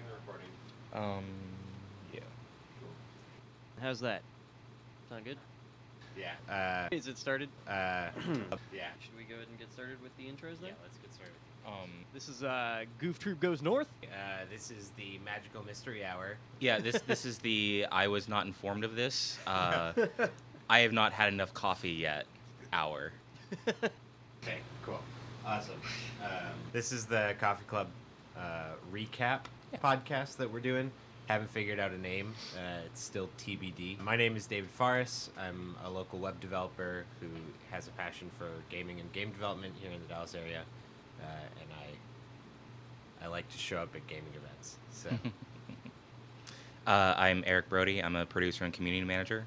starting the recording. Um, yeah. How's that? Sound good? Yeah. Is it started? Uh, uh, yeah. Should we go ahead and get started with the intros then? Yeah, let's get started. Um, This is uh, Goof Troop Goes North. Uh, this is the Magical Mystery Hour. yeah. This this is the I was not informed of this. Uh, I have not had enough coffee yet. Hour. Okay, cool. Awesome. Um, this is the Coffee Club uh, recap podcast that we're doing. Haven't figured out a name. Uh, it's still TBD. My name is David Faris. I'm a local web developer who has a passion for gaming and game development here in the Dallas area, uh, and I I like to show up at gaming events. So Uh, I'm Eric Brody. I'm a producer and community manager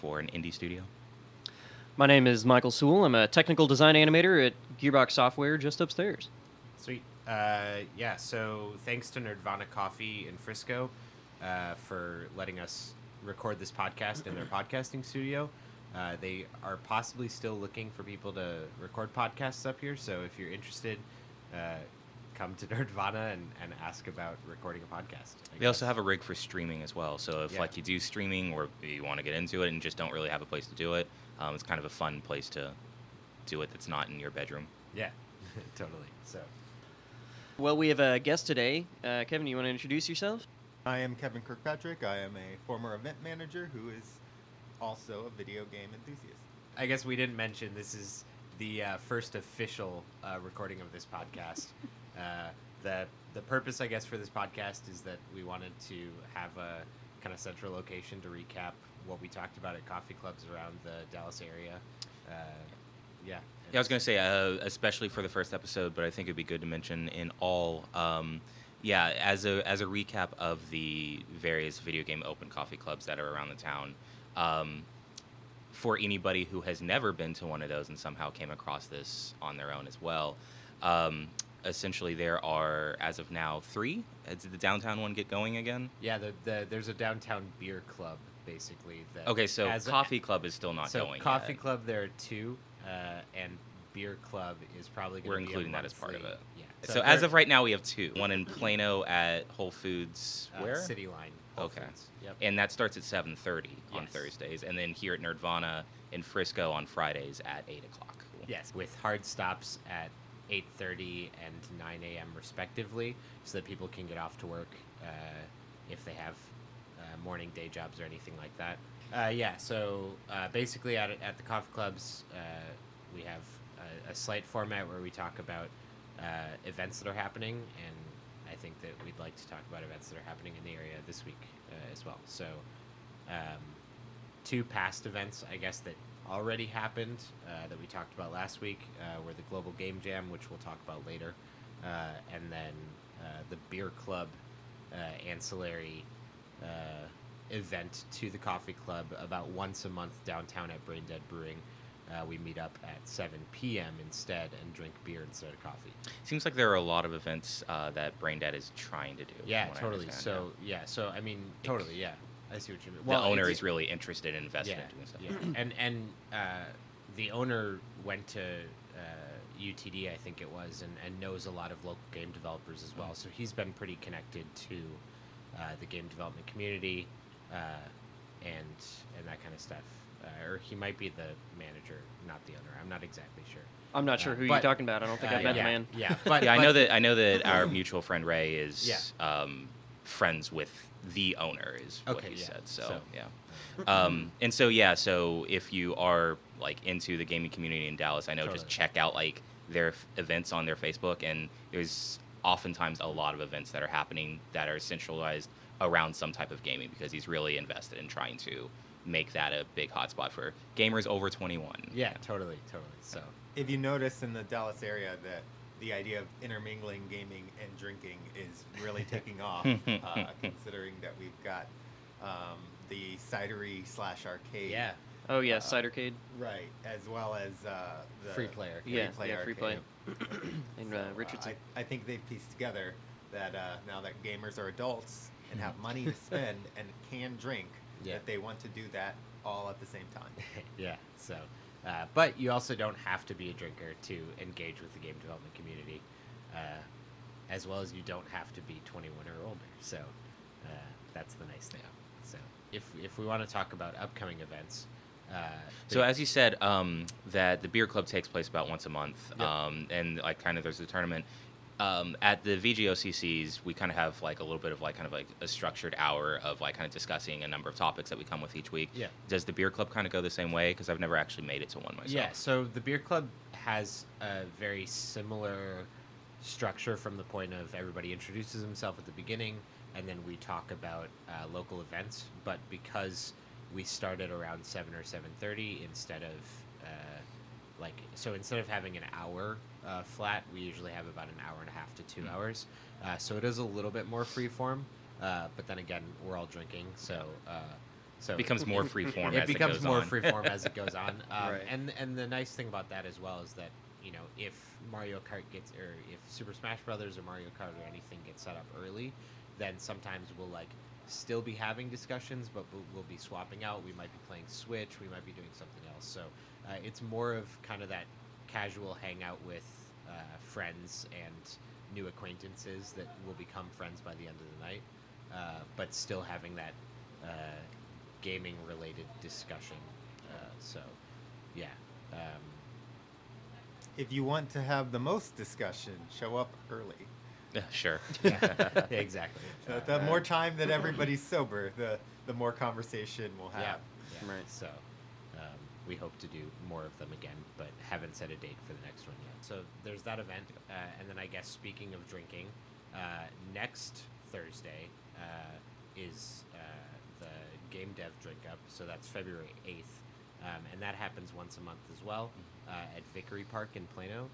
for an indie studio. My name is Michael Sewell. I'm a technical design animator at Gearbox Software just upstairs. Sweet. Uh, yeah, so thanks to Nerdvana Coffee in Frisco uh, for letting us record this podcast in their podcasting studio. Uh, they are possibly still looking for people to record podcasts up here, so if you're interested, uh, come to Nerdvana and, and ask about recording a podcast. I They also have a rig for streaming as well. So if Yeah. like you do streaming or you want to get into it and just don't really have a place to do it, um, it's kind of a fun place to do it. That's not in your bedroom. Yeah, totally. So, Well, we have a guest today. Uh, Kevin, you want to introduce yourself? I am Kevin Kirkpatrick. I am a former event manager who is also a video game enthusiast. I guess we didn't mention this is the uh, first official uh, recording of this podcast. Uh, the the purpose, I guess, for this podcast is that we wanted to have a kind of central location to recap what we talked about at coffee clubs around the Dallas area. Uh, yeah. Yeah, I was gonna say, uh, especially for the first episode, but I think it'd be good to mention in all. Um, yeah, as a as a recap of the various video game open coffee clubs that are around the town. Um, for anybody who has never been to one of those and somehow came across this on their own as well, um, essentially there are as of now three. Uh, Did the downtown one get going again? Yeah. The, the there's a downtown beer club basically. That Okay, so as a- coffee club is still not so going. coffee yet. club there are two, uh, and beer club is probably going We're to be a including that as part of it. Yeah. So, as of right now, we have two. One in Plano at Whole Foods. uh, Where? City Line. Whole Okay. Yep. and that starts at 7.30 on thursdays and then here at nerdvana in frisco on fridays at 8 o'clock Yes, with hard stops at 8:30 and 9 a.m. respectively, so that people can get off to work uh, if they have uh, morning day jobs or anything like that. Uh, yeah, so uh, basically at, at the coffee clubs, uh, we have a, a slight format where we talk about uh, events that are happening, and I think that we'd like to talk about events that are happening in the area this week uh, as well. So. Um, two past events, I guess, that already happened uh, that we talked about last week were the Global Game Jam, which we'll talk about later, and then the Beer Club ancillary uh, event to the coffee club about once a month downtown at Brain Dead Brewing. Uh, we meet up at 7 p.m. instead and drink beer instead of coffee. seems like there are a lot of events uh, that brain dead is trying to do Yeah, totally. So yeah, so I mean, totally. Yeah, I see what you mean. yeah. the owner is really interested in investing yeah, in doing stuff Yeah. and and uh, the owner went to uh, UTD, I think it was, and, and knows a lot of local game developers as well. So he's been pretty connected to uh, the game development community uh, and and that kind of stuff. Uh, or he might be the manager, not the owner. I'm not exactly sure. I'm not sure Uh, who you're talking about. I don't think Uh, I've met yeah, the man. Yeah, but yeah i but- know that i know that our mutual friend ray is Yeah. um, friends with the owner is what Okay, he yeah. said so, So- yeah um, and so yeah so if you are like into the gaming community in dallas i know just check out like their f- events on their facebook and there's oftentimes a lot of events that are happening that are centralized around some type of gaming because he's really invested in trying to make that a big hotspot for gamers over 21 Yeah, totally, totally. So If you notice in the Dallas area that the idea of intermingling gaming and drinking is really taking off, uh, considering that we've got um, the cidery slash arcade. yeah, Oh yeah, Uh, Cidercade. Right, as well as uh, the free player. free Yeah, play yeah, free arcade. play. In So, uh, uh, Richardson. I, I think they've pieced together that uh, now that gamers are adults and have money to spend and can drink, Yeah. that they want to do that all at the same time. yeah. So, uh, but you also don't have to be a drinker to engage with the game development community, uh, as well as you don't have to be 21 or older. So uh, that's the nice thing. So if if we want to talk about upcoming events, uh, So as you said, um, that the beer club takes place about once a month, Yep. um, and like kind of there's a tournament. Um, at the VGOCCs, we kind of have like a little bit of like kind of like a structured hour of like kind of discussing a number of topics that we come with each week. Yeah. Does the beer club kind of go the same way? Because I've never actually made it to one myself. Yeah, so the beer club has a very similar structure from the point of everybody introduces himself at the beginning, and then we talk about uh, local events. But because we started around seven or seven thirty instead of uh, like so instead of having an hour uh, flat, we usually have about an hour and a half to two Mm. hours. Uh, so it is a little bit more free form. Uh, but then again, we're all drinking, so uh, so It becomes more free form. it as becomes goes more on. freeform as it goes on. Um, Right. And and the nice thing about that as well is that you know if Mario Kart gets or if Super Smash Brothers or Mario Kart or anything gets set up early, then sometimes we'll like still be having discussions, but we'll, we'll be swapping out. We might be playing Switch. We might be doing something else. So uh, it's more of kind of that casual hangout with uh, friends and new acquaintances that will become friends by the end of the night, uh, but still having that uh, gaming related discussion. Uh, so, yeah. Um, If you want to have the most discussion, show up early. Yeah, sure. yeah, yeah, exactly. The, the more time that everybody's sober, the the more conversation we'll Yeah, have. yeah. Right. So, we hope to do more of them again, but haven't set a date for the next one yet. So there's that event, uh, and then I guess speaking of drinking, uh, next Thursday uh, is uh, the game dev drink up. So that's February eighth, um, and that happens once a month as well uh, at Vickery Park in Plano,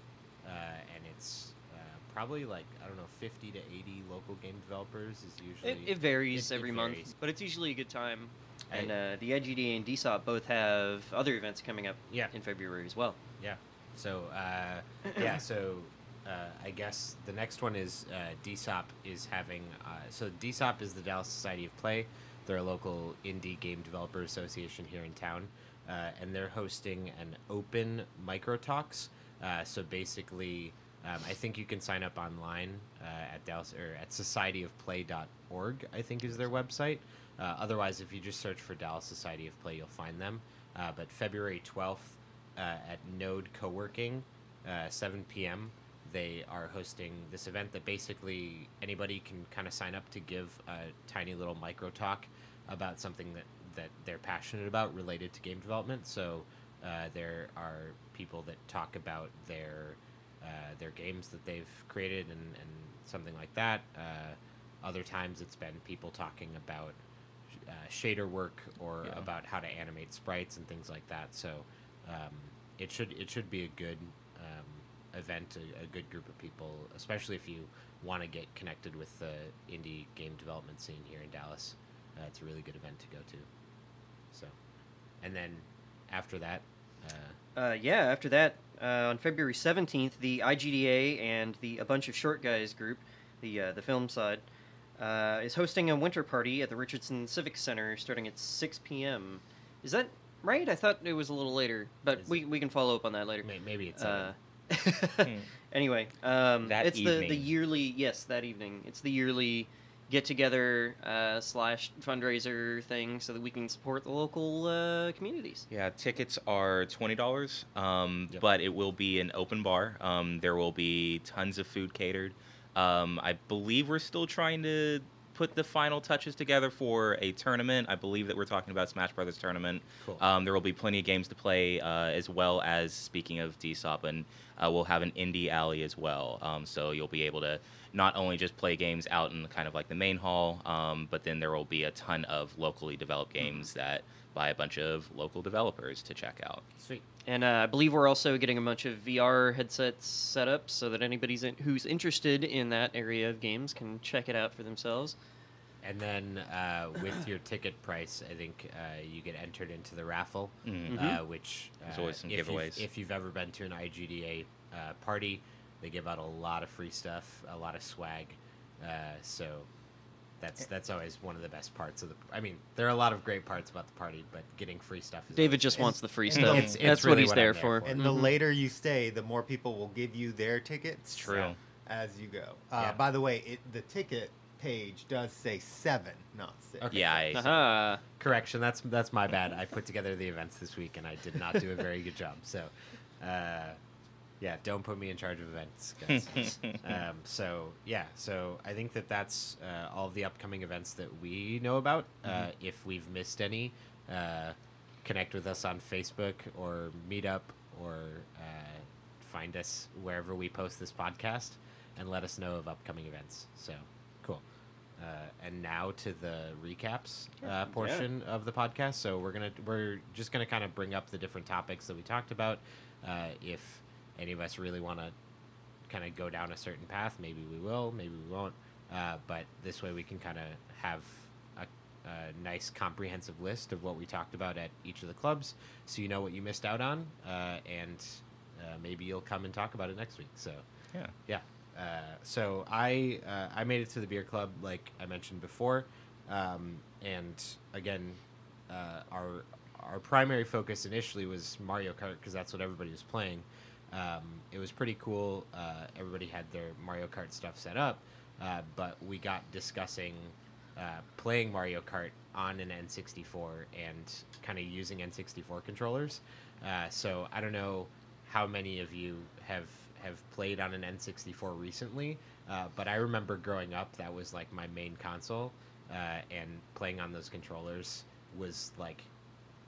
uh, and it's. uh, Probably like I don't know, fifty to eighty local game developers is usually. It, it varies it- it every varies. month, but it's usually a good time. And uh, the IGDA and DSOP both have other events coming up Yeah. in February as well. Yeah. So uh, yeah. So uh, I guess the next one is uh, DSOP is having. Uh, so DSOP is the Dallas Society of Play. They're a local indie game developer association here in town, uh, and they're hosting an open micro talks. Uh, so basically, um, I think you can sign up online uh, at Dallas or at societyofplay.org. I think is their website. Uh, otherwise, if you just search for Dallas Society of Play, you'll find them. Uh, but February twelfth uh, at Node Co-working, uh, 7 p.m. They are hosting this event that basically anybody can kind of sign up to give a tiny little micro talk about something that, that they're passionate about related to game development. So uh, there are people that talk about their uh, their games that they've created and, and something like that. Other times it's been people talking about uh, shader work or Yeah. about how to animate sprites and things like that. So um, it should it should be a good um, event, a, a good group of people, especially if you want to get connected with the indie game development scene here in Dallas. Uh, it's a really good event to go to. So, and then after that, uh, Uh, yeah, after that, uh, on February 17th, the IGDA and the A Bunch of Short Guys group, the, uh, the film side, uh, is hosting a winter party at the Richardson Civic Center starting at 6 p.m. Is that right? I thought it was a little later, but Is- we, we can follow up on that later. may, maybe it's Uh, seven. anyway, um, That it's the, the yearly yes that evening. It's the yearly get together uh, slash fundraiser thing so that we can support the local uh, communities. Yeah, tickets are twenty dollars, um, Yep. but it will be an open bar. Um, there will be tons of food catered. Um, I believe we're still trying to put the final touches together for a tournament. I believe that we're talking about Smash Brothers tournament. Cool. Um, there will be plenty of games to play, uh, as well as speaking of DSOP, and uh, we'll have an indie alley as well. Um, so you'll be able to not only just play games out in kind of like the main hall, um, but then there will be a ton of locally developed games that by a bunch of local developers to check out. Sweet. And uh, I believe we're also getting a bunch of VR headsets set up so that anybody in, who's interested in that area of games can check it out for themselves. And then uh, with your ticket price, I think uh, you get entered into the raffle, Mhm. uh, which There's uh, always some if you've- giveaways. If you've ever been to an IGDA uh, party, they give out a lot of free stuff, a lot of swag. Uh, so that's that's always one of the best parts of the. I mean, there are a lot of great parts about the party, but getting free stuff is. David always just great. wants the free stuff. it's- it's That's what he's what there there for. for. And the Mhm. later you stay, the more people will give you their tickets. True. As you go. Uh, Yeah. By the way, it, the ticket page does say seven, not six. Okay. Yeah, I, Aha. Correction. That's that's my bad. I put together the events this week and I did not do a very good job. So, uh, yeah, don't put me in charge of events, guys. um, so yeah, so I think that that's uh, all of the upcoming events that we know about. Uh, if we've missed any, uh, connect with us on Facebook or Meetup or uh, find us wherever we post this podcast and let us know of upcoming events. So cool. Uh, and now to the recaps uh, portion of the podcast. So we're gonna we're just gonna kind of bring up the different topics that we talked about. Uh, if any of us really want to kind of go down a certain path, maybe we will, maybe we won't. Uh, but this way we can kind of have a, a nice comprehensive list of what we talked about at each of the clubs, so you know what you missed out on, uh, and uh, maybe you'll come and talk about it next week. So yeah. yeah. Uh, so I uh, I made it to the beer club like I mentioned before, um, and again, uh, our our primary focus initially was Mario Kart because that's what everybody was playing. Um, it was pretty cool. Uh, everybody had their Mario Kart stuff set up, uh, but we got discussing uh, playing Mario Kart on an N64 and kind of using N64 controllers. Uh, so I don't know how many of you have have played on an N64 recently, uh, but I remember growing up that was like my main console, uh, and playing on those controllers was like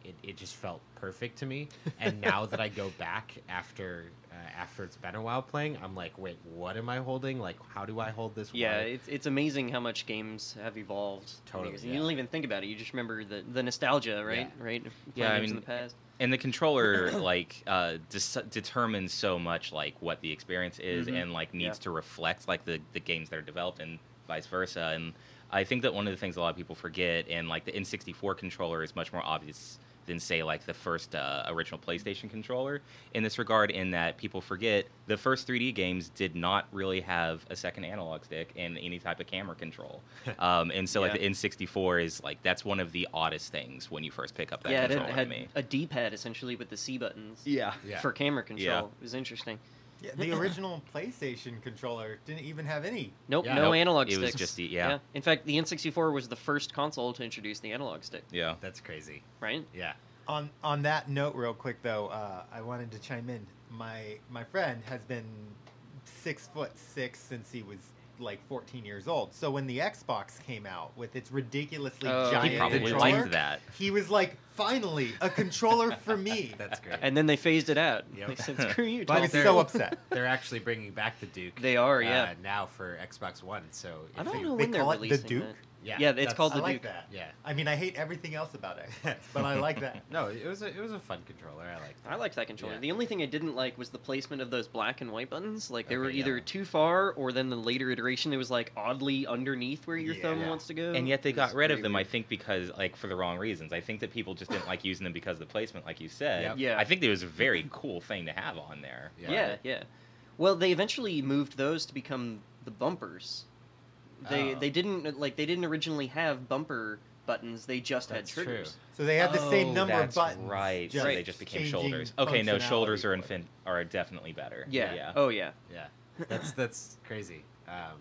it, it just felt perfect to me. And now that I go back after uh, after it's been a while playing, I'm like, wait, what am I holding? Like, how do I hold this? Yeah, right? it's, it's amazing how much games have evolved. Totally, yeah. You don't even think about it. You just remember the, the nostalgia, right? Yeah. Right. Yeah, Playing I games in mean, the past. and the controller like uh, dis- determines so much like what the experience is Mhm. and like needs Yeah. to reflect like the, the games that are developed and vice versa and i think that one of the things a lot of people forget and like the n64 controller is much more obvious than say like the first uh, original playstation controller in this regard in that people forget the first 3d games did not really have a second analog stick and any type of camera control um, and so like the n64 is like that's one of the oddest things when you first pick up that yeah, it had, had me a D-pad essentially with the C buttons. yeah Yeah. For camera control, Yeah. it was interesting. Yeah, the original PlayStation controller didn't even have any. Nope, Yeah. no Nope, analog it was just the- yeah. In fact, the N64 was the first console to introduce the analog stick, yeah That's crazy. right? Yeah. On on that note, real quick though, uh, I wanted to chime in. My my friend has been six foot six since he was like 14 years old. So when the Xbox came out with its ridiculously Oh, giant he probably controller, liked that he was like, "Finally, a controller for me." That's great. And then they phased it out. Yep. They said, "Screw you." But I was they're- so upset. They're actually bringing back the Duke. They are, uh, yeah. now for Xbox One. So I don't you- know they when they're call it the Duke? that. Yeah, Yeah, it's that's- called I the like Duke. that. Yeah. I mean, I hate everything else about it, but I like that. No, it was a it was a fun controller. I liked. it. I liked that controller. Yeah. The only thing I didn't like was the placement of those black and white buttons. Like they were either yeah. too far, or then the later iteration it was like oddly underneath where your thumb Yeah. wants to go. and yet they got was rid of very them i think because like for the wrong reasons i think that people just didn't like using them because of the placement like you said Yep. Yeah. i think it was a very cool thing to have on there Yeah. Yeah, yeah. Well, they eventually moved those to become the bumpers. They Oh. they didn't like they didn't originally have bumper buttons. They just That's had true. triggers. So they had the same Oh, number that's of buttons. right so they just became shoulders okay no shoulders are functionality infin- are definitely better Yeah. yeah Oh yeah. Yeah, that's that's crazy. Um,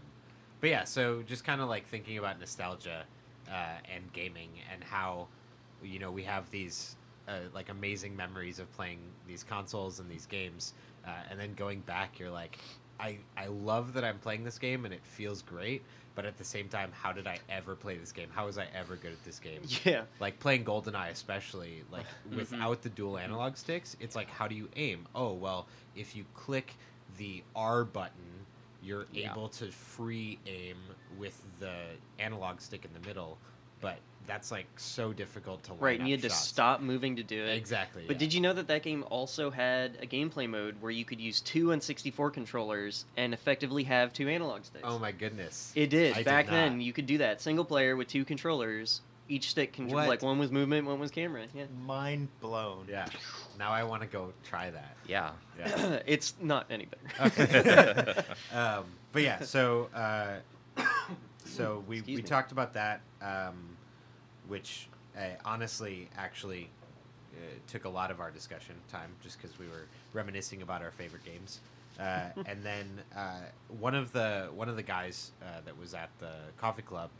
but yeah, so just kind of like thinking about nostalgia uh, and gaming and how you know we have these uh, like amazing memories of playing these consoles and these games, uh, and then going back, you're like, I I love that I'm playing this game and it feels great. But at the same time, how did I ever play this game? How was I ever good at this game? Yeah. like playing GoldenEye, especially like Mhm. without the dual analog sticks, it's like how do you aim? Oh well, if you click the R button, you're Yeah. able to free aim with the analog stick in the middle, but that's like so difficult to line Right. And up you had to stop moving to do it. Exactly. But did you know that that game also had a gameplay mode where you could use two N64 controllers and effectively have two analog sticks? Oh my goodness! It did. I Back not. then, you could do that. Single player with two controllers. Each stick control What? like one was movement, one was camera. Yeah. Mind blown. Yeah. Now I want to go try that. yeah Yeah. it's not any better. Okay. um, but yeah, so uh, so we, Excuse we me. talked about that, um, which uh, honestly actually uh, took a lot of our discussion time, just because we were reminiscing about our favorite games. Uh, and then uh, one of the one of the guys uh, that was at the coffee club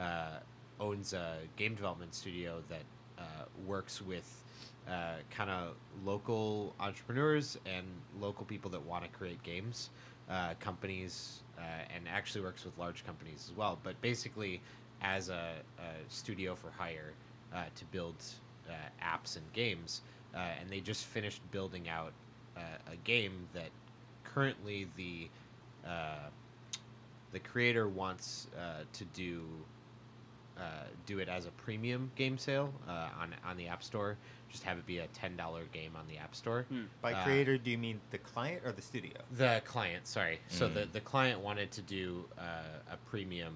uh, owns a game development studio that uh, works with uh, kind of local entrepreneurs and local people that want to create games, uh, companies, uh, and actually works with large companies as well. But basically, as a, a studio for hire uh, to build uh, apps and games, uh, and they just finished building out uh, a game that currently the uh, the creator wants uh, to do uh, do it as a premium game sale uh, on on the App Store. Just have it be a ten dollar game on the App Store. Hmm. By Uh, creator, do you mean the client or the studio? The client, sorry. So the Mm. the client wanted to do uh, a premium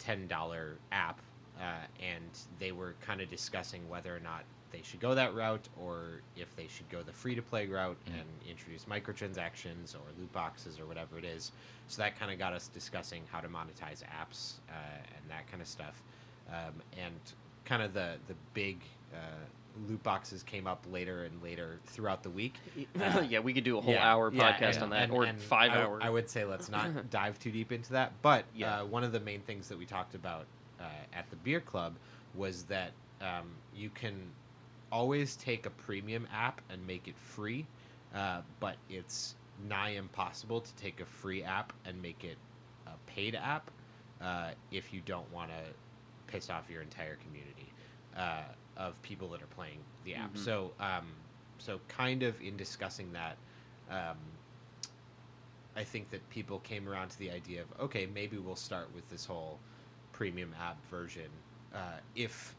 ten dollar app, uh, and they were kind of discussing whether or not they should go that route or if they should go the free to play route Mm. and introduce microtransactions or loot boxes or whatever it is. So that kind of got us discussing how to monetize apps uh, and that kind of stuff, um, and kind of the the big. Uh, loot boxes came up later and later throughout the week Uh, yeah, we could do a whole yeah, hour yeah, podcast and- on that, and- or and five I, hours. I would say let's not dive too deep into that. But Yeah. uh, one of the main things that we talked about uh, at the beer club was that um, you can always take a premium app and make it free, uh, but it's nigh impossible to take a free app and make it a paid app uh, if you don't want to piss off your entire community uh, of people that are playing the app. Mhm. So, um, so kind of in discussing that, um, I think that people came around to the idea of okay, maybe we'll start with this whole premium app version uh, if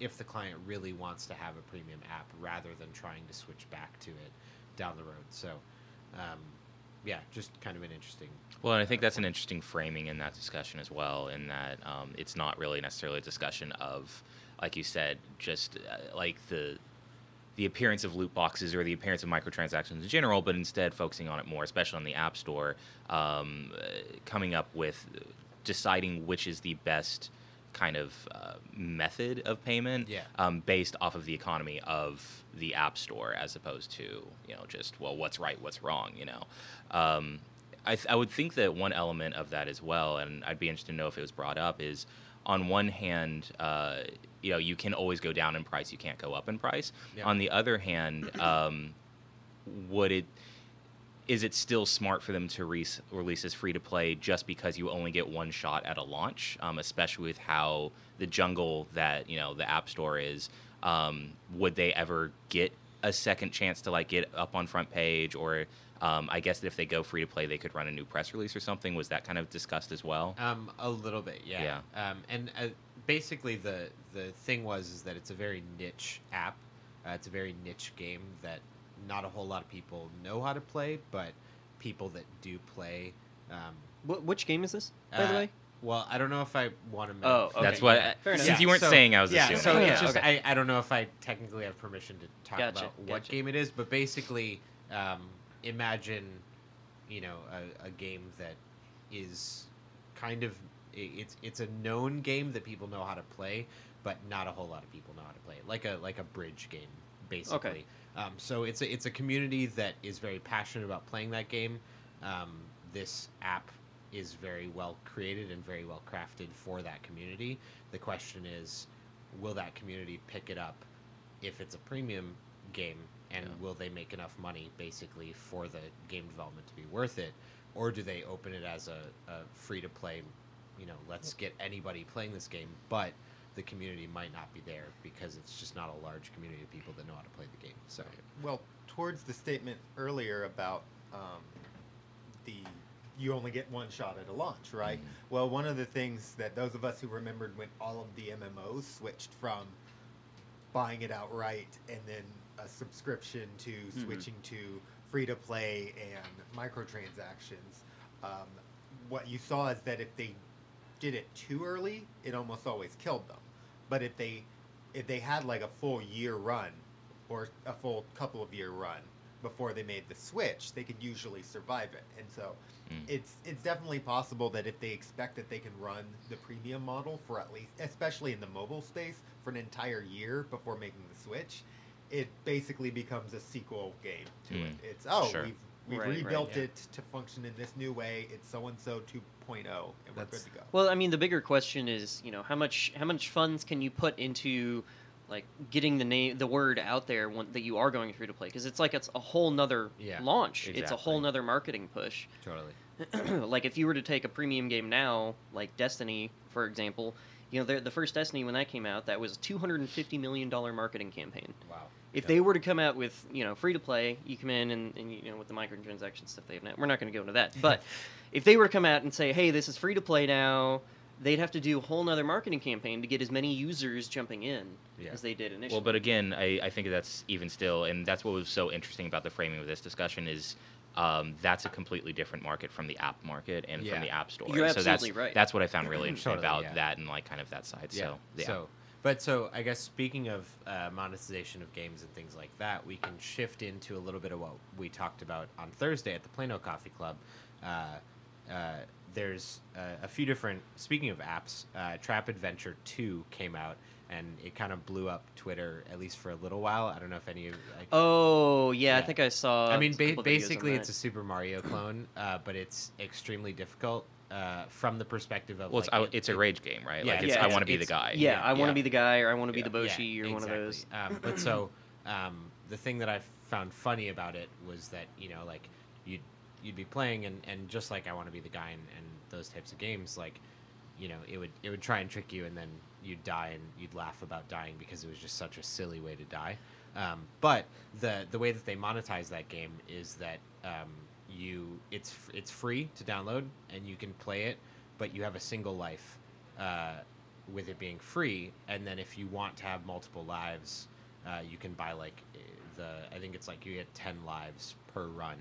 if the client really wants to have a premium app rather than trying to switch back to it down the road. So, um, yeah, just kind of an interesting. Well, and I think that's an interesting framing in that discussion as well, in that um, it's not really necessarily a discussion of, like you said, just uh, like the the appearance of loot boxes or the appearance of microtransactions in general, but instead focusing on it more, especially on the App Store, um, uh, coming up with deciding which is the best kind of uh, method of payment Yeah. um, based off of the economy of the App Store as opposed to, you know, just, well, what's right, what's wrong, you know. Um, I, th- I would think that one element of that as well, and I'd be interested to know if it was brought up, is on one hand, uh, you know, you can always go down in price, you can't go up in price. Yeah. On the other hand, um, would it is it still smart for them to re- release as free to play just because you only get one shot at a launch, um, especially with how the jungle that you know the App Store is? Um, would they ever get a second chance to like get up on front page, or um, I guess that if they go free to play, they could run a new press release or something? Was that kind of discussed as well? Um, a little bit, yeah. Um, and uh, basically, the the thing was is that it's a very niche app. Uh, it's a very niche game that not a whole lot of people know how to play, but people that do play. Um, Wh- which game is this, by the uh, way? Well, I don't know if I want to. Oh, okay. That's what. Fair enough. since you weren't so- saying, I was yeah, assuming. so Yeah, it's just okay. I, I don't know if I technically have permission to talk Gotcha, about what gotcha. game it is, but basically, um, imagine, you know, a, a game that is kind of it's it's a known game that people know how to play, but not a whole lot of people know how to play it. Like a like a bridge game, basically. Okay. Um, so it's a it's a community that is very passionate about playing that game. Um, this app is very well created and very well crafted for that community. The question is, will that community pick it up if it's a premium game, and Yeah. will they make enough money basically for the game development to be worth it, or do they open it as a, a free to play? You know, let's get anybody playing this game, but the community might not be there because it's just not a large community of people that know how to play the game. So Well, towards the statement earlier about um, the you only get one shot at a launch, right? Mhm. Well, one of the things that those of us who remembered when all of the MMOs switched from buying it outright and then a subscription to Mhm. switching to free to play and microtransactions, um, what you saw is that if they did it too early, it almost always killed them. But if they if they had like a full year run or a full couple of year run before they made the switch, they could usually survive it. And so Mm. it's it's definitely possible that if they expect that they can run the premium model for at least especially in the mobile space for an entire year before making the switch, it basically becomes a sequel game to Mm. it. It's oh, Sure. we've We Right, right, rebuilt yeah. it to function in this new way. It's so and so 2.0, and we're That's- good to go. Well, I mean, the bigger question is, you know, how much how much funds can you put into like getting the name the word out there when, that you are going free to play because it's like it's a whole nother Yeah, launch it's a whole exactly. nother marketing push Totally. like if you were to take a premium game now like destiny for example you know the, the first destiny when that came out that was a 250 million dollar marketing campaign Wow. If Yep. they were to come out with you know free to play you come in and, and you know with the microtransaction stuff they have now we're not going to go into that but if they were to come out and say hey this is free to play now they'd have to do a whole nother marketing campaign to get as many users jumping in Yeah. as they did initially Well, but again, I, I think that's even still, and that's what was so interesting about the framing of this discussion is um, that's a completely different market from the app market and Yeah. from the app store. You're so that's absolutely right. that's what I found really interesting Totally, about yeah. that and like kind of that side. Yeah. So yeah. So, but so I guess speaking of uh, monetization of games and things like that, we can shift into a little bit of what we talked about on Thursday at the Plano Coffee Club. Uh, uh, there's uh, a few different. Speaking of apps, uh, Trap Adventure Two came out, and it kind of blew up Twitter at least for a little while. I don't know if any of like, oh yeah, i think i saw I mean, ba- couple videos on basically, it's a. Super Mario clone, uh, but it's extremely difficult uh, from the perspective of. well, it's, like, I, it- it's a rage game, right? Yeah, like it's, yeah, I want to be the guy. yeah, i want to yeah. be the guy or i want to be the Boshy or one of those Um, but so um, the thing that I found funny about it was that you know like you'd you'd be playing and, and just like I want to be the guy and, and those types of games like you know it would it would try and trick you and then you'd die and you'd laugh about dying because it was just such a silly way to die. Um, but the the way that they monetize that game is that um, you it's it's free to download and you can play it, but you have a single life uh, with it being free. And then if you want to have multiple lives, uh, you can buy like the I think it's like you get ten lives per run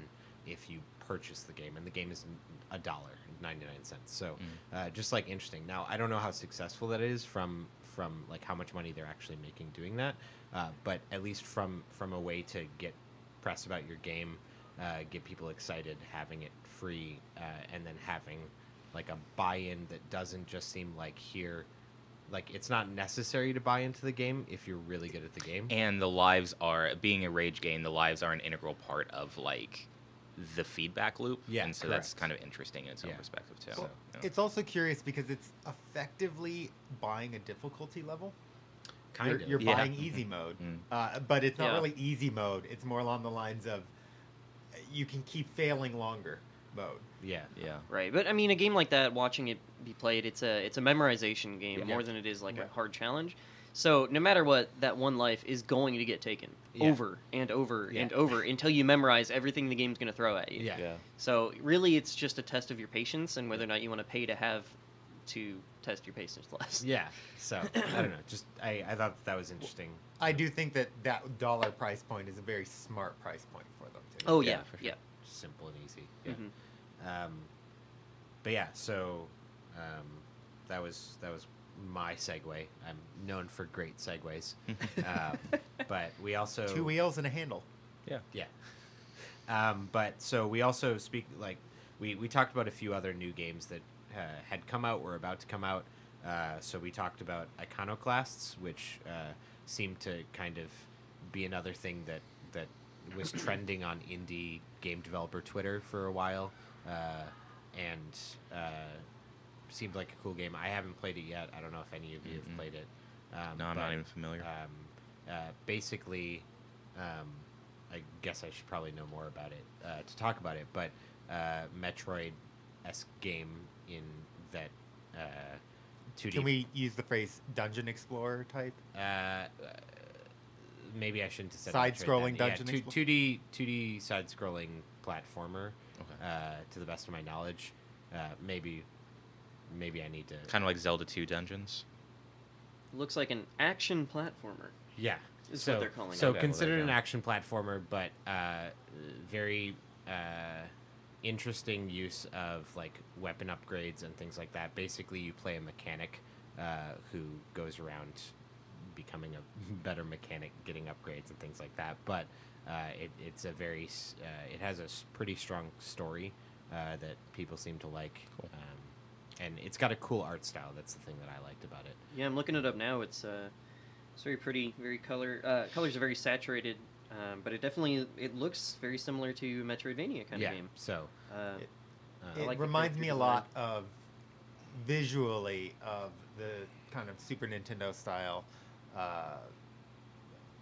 if you purchase the game, and the game is a dollar ninety nine cents. So uh, just like interesting. Now I don't know how successful that is from from like how much money they're actually making doing that, uh, but at least from from a way to get press about your game, uh, get people excited, having it free, uh, and then having like a buy-in that doesn't just seem like here like it's not necessary to buy into the game if you're really good at the game and the lives are being a rage game. The lives are an integral part of like the feedback loop. Yeah, and so that's kind of interesting in its own Yeah. perspective too. So- Yeah. It's also curious because it's effectively buying a difficulty level. kind you're, of you're Yeah. buying easy mode, Mm. uh, but it's not Yeah. really easy mode. It's more along the lines of you can keep failing longer mode. yeah yeah. Right, but I mean, a game like that, watching it be played, it's a it's a memorization game Yeah. more than it is like a hard challenge. So no matter what, that one life is going to get taken Yeah. over and over Yeah. and over until you memorize everything the game's going to throw at you. yeah So really, it's just a test of your patience and whether or not you want to pay to have to test your patience less. yeah so i don't know just i i thought that was interesting I do think that that dollar price point is a very smart price point for them too. Oh Yeah, yeah, for sure. yeah. simple and easy yeah Mhm. um but yeah so um that was that was my segue i'm known for great segues um, but we also Two wheels and a handle. Yeah. Yeah. Um, but so we also speak like we we talked about a few other new games that uh, had come out were about to come out. Uh, so we talked about iconoclasts, which uh, seemed to kind of be another thing that that was trending on indie game developer Twitter for a while, uh, and uh, seemed like a cool game. I haven't played it yet. I don't know if any of you have played it. Um, No, I'm but, not even familiar. um, uh, basically, um, I guess I should probably know more about it uh, to talk about it, but uh, Metroid esque game in that uh, 2D. Can we use the phrase dungeon explorer type? Uh, maybe I shouldn't have said Side-scrolling Metroid dungeon Yeah, two, 2D 2D side scrolling platformer. Okay. Uh, to the best of my knowledge, uh, maybe maybe I need to. kind of like Zelda 2 Dungeons. Looks like an action platformer. Yeah, Is so, what they're calling so it. Okay, well, considered there an action platformer, but uh, very uh, interesting use of like weapon upgrades and things like that. Basically, you play a mechanic uh, who goes around becoming a better mechanic, getting upgrades and things like that. But uh, it, it's a very uh, it has a s- pretty strong story uh, that people seem to like. Cool. Um, and it's got a cool art style. That's the thing that I liked about it. Yeah, I'm looking it up now. It's uh, it's very pretty, very color. Uh, colors are very saturated. Um, but it definitely it looks very similar to Metroidvania kind yeah. of game. So Uh, It- uh, it like reminds me a character lot of visually of the kind of Super Nintendo style, uh,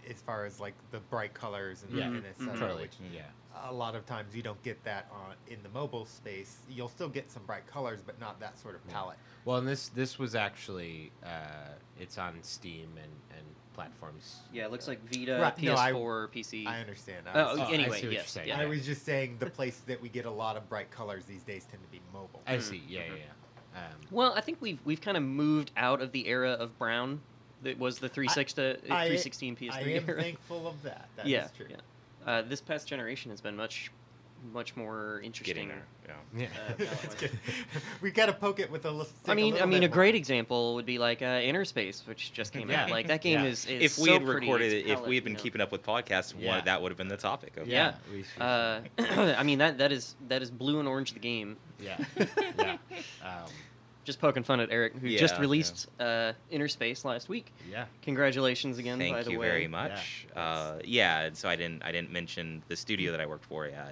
as far as like the bright colors and, Yeah. and Mhm, etc. mhm. totally. Which Yeah. a lot of times you don't get that on in the mobile space. You'll still get some bright colors, but not that sort of Yeah. palette. Well, and this this was actually uh, it's on Steam and, and platforms. yeah, it looks like Vita, Right, no, I- PS4, PC. I understand. I Oh, was, Oh, I anyway, see yes, you're yeah. I was just saying the place that we get a lot of bright colors these days tend to be mobile. I Mm, see. Yeah, yeah, mhm. yeah. Um, Well, I think we've we've kind of moved out of the era of brown that was the 360 uh, I- 316 PS3 I am era. thankful of that. That is yeah, true. yeah. Uh, this past generation has been much much more interesting. There. Yeah. yeah. Uh, It's good. we got to poke it with a little. I mean, I mean, a great example would be like uh, InnerSpace, which just came Yeah. out. Like that game Yeah. is, is If we so had recorded it's it, if we had been you know. keeping up with podcasts, Yeah. one, that would have been the topic. Of Yeah. Uh, I mean that that is that is blue and orange the game. yeah. yeah. Um, Just poking fun at Eric, who just Yeah, released uh, InnerSpace last week. yeah. Congratulations again, Thank by the you way. very much. Yeah, uh, yeah, and so I didn't I didn't mention the studio that I worked for. Yeah,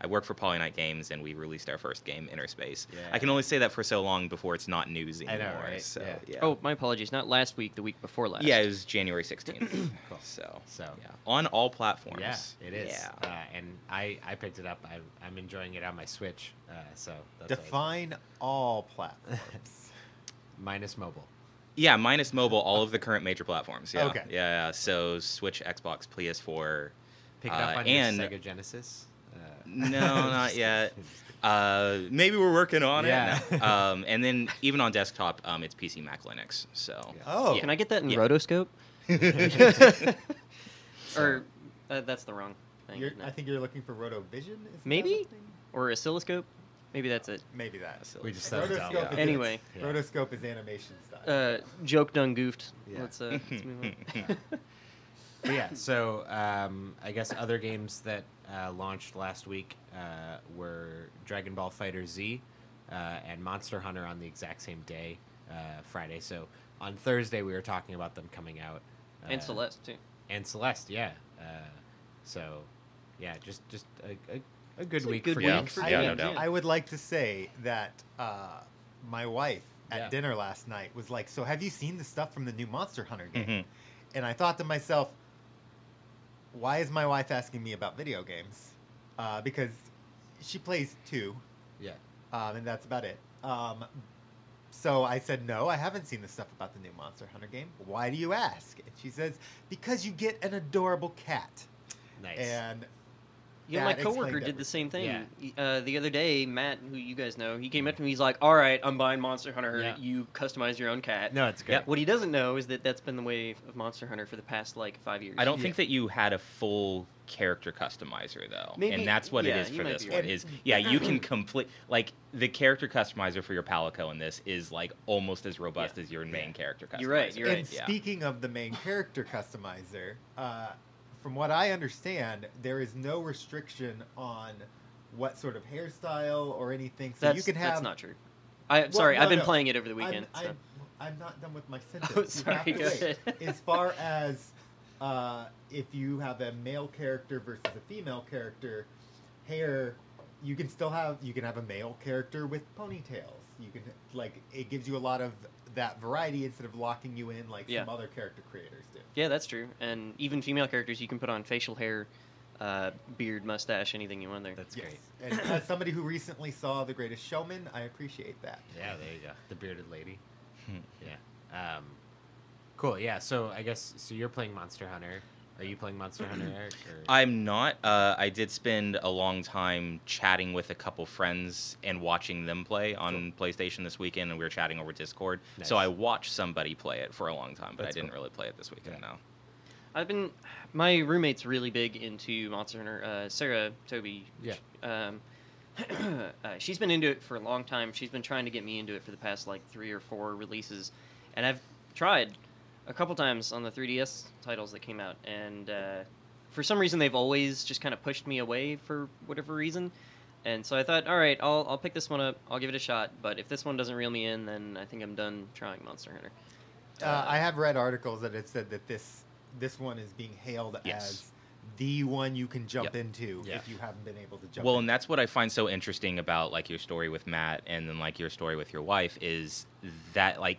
I, I work for PolyKnight Games, and we released our first game, InnerSpace. Yeah. I can only say that for so long before it's not news I know, anymore. right? So Yeah. yeah. Oh, my apologies. Not last week, the week before last. yeah, it was January sixteenth. Cool. So So yeah, on all platforms. yeah, it is. Yeah. Uh, and I I picked it up. I, I'm enjoying it on my Switch. Uh, so that's Define all platforms. minus mobile. Yeah, minus mobile, all of the current major platforms. Yeah. Okay. Yeah, yeah. So Switch, Xbox, PS4. Pick it Uh, up on and- your Sega Genesis. No, not yet. Uh, maybe we're working on Yeah. it. um, and then even on desktop, um, it's PC, Mac, Linux. So Yeah. Oh, Can I get that in Yeah. rotoscope? or uh, that's the wrong thing. You're, isn't I think you're looking for Rotovision. Maybe? Or oscilloscope? Maybe that's it. Maybe that. We just settled down. Rotoscope is Anyway. Yeah. Rotoscope is animation style. Uh, joke done goofed. Yeah. Let's, uh, let's move on. But yeah, so um, I guess other games that uh, launched last week uh, were Dragon Ball FighterZ uh, and Monster Hunter on the exact same day, uh, Friday. So on Thursday we were talking about them coming out. and uh, Celeste, too. And Celeste, yeah. Uh, so yeah, just just a, a, a good It's a week good for Yeah. games. for Yeah, no doubt. I would like to say that uh, my wife at Yeah. dinner last night was like, "So have you seen the stuff from the new Monster Hunter game?" Mhm. And I thought to myself, "Why is my wife asking me about video games?" Uh, because she plays two, Yeah. um, and that's about it. Um, so I said, "No, I haven't seen the stuff about the new Monster Hunter game. Why do you ask?" And she says, "Because you get an adorable cat." Nice. And Yeah, my coworker did the same thing. Yeah. Uh, the other day, Matt, who you guys know, he came up to me. He's like, "All right, I'm buying Monster Hunter. Yeah. You customize your own cat." no, it's good. Yeah. What he doesn't know is that that's been the way of Monster Hunter for the past like five years. I don't think that you had a full character customizer though, Maybe- and that's what yeah, it is for this one. right. Is yeah, you can complete like the character customizer for your Palico in this is like almost as robust Yeah. as your main Yeah. character customizer. You're right, you're and right. Yeah. speaking of the main character customizer, uh, from what I understand, there is no restriction on what sort of hairstyle or anything. So That's, you can have. that's not true. I Well, sorry, no, I've been no. playing it over the weekend. I'm, so. I'm, I'm not done with my sentence. Oh, sorry. Go wait. ahead. as far as uh, if you have a male character versus a female character, hair, you can still have you can have a male character with ponytails. You can like it gives you a lot of that variety instead of locking you in like Yeah. some other character creators do. Yeah, that's true. And even female characters, you can put on facial hair, uh, beard, mustache, anything you want there. That's yes. great. And as somebody who recently saw The Greatest Showman, I appreciate that. Yeah, there you go. The bearded lady. yeah. Um, cool. Yeah. So I guess so. You're playing Monster Hunter. Are you playing Monster Hunter, Eric? Or? I'm not. Uh, I did spend a long time chatting with a couple friends and watching them play on PlayStation this weekend, and we were chatting over Discord. So I watched somebody play it for a long time, but That's I didn't cool. really play it this weekend. Yeah. No. I've been. My roommate's really big into Monster Hunter. Uh, Sarah Toby. Yeah. Um, uh, she's been into it for a long time. She's been trying to get me into it for the past like three or four releases, and I've tried a couple times on the 3DS titles that came out, and uh, for some reason they've always just kind of pushed me away for whatever reason. And so I thought, all right, I'll I'll pick this one up. I'll give it a shot. But if this one doesn't reel me in, then I think I'm done trying Monster Hunter. Uh, I have read articles that it said that this this one is being hailed Yes. as the one you can jump Yep. into Yeah. if you haven't been able to jump. Well, in. and that's what I find so interesting about like your story with Matt and then like your story with your wife is that like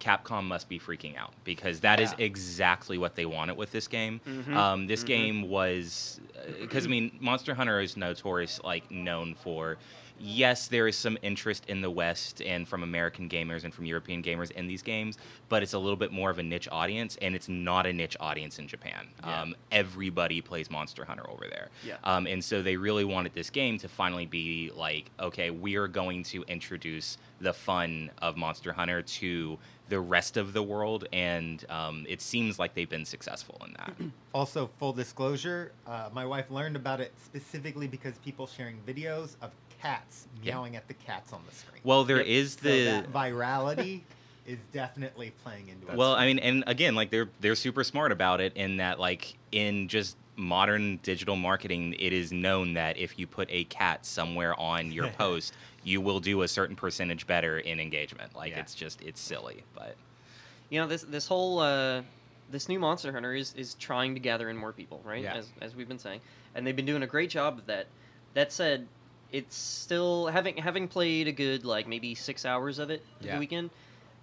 Capcom must be freaking out because that is Yeah. exactly what they wanted with this game. Mhm, Um, this mhm. game was because I mean Monster Hunter is notorious like known for yes there is some interest in the West and from American gamers and from European gamers in these games, but it's a little bit more of a niche audience and it's not a niche audience in Japan. Yeah. Um, everybody plays Monster Hunter over there. Yeah. Um, and so they really wanted this game to finally be like, okay, we are going to introduce the fun of Monster Hunter to the rest of the world, and um, it seems like they've been successful in that. Also, full disclosure, uh, my wife learned about it specifically because people sharing videos of cats Yeah. meowing at the cats on the screen. well, there Yep. is so the that virality is definitely playing into it. well, I mean, and again, like they're they're super smart about it in that, like in just modern digital marketing, it is known that if you put a cat somewhere on your post, you will do a certain percentage better in engagement. Like Yeah. it's just it's silly, but You know, this this whole uh, this new Monster Hunter is, is trying to gather in more people, right? Yeah. As as we've been saying, and they've been doing a great job of that. That said, it's still having having played a good like maybe six hours of it Yeah. the weekend.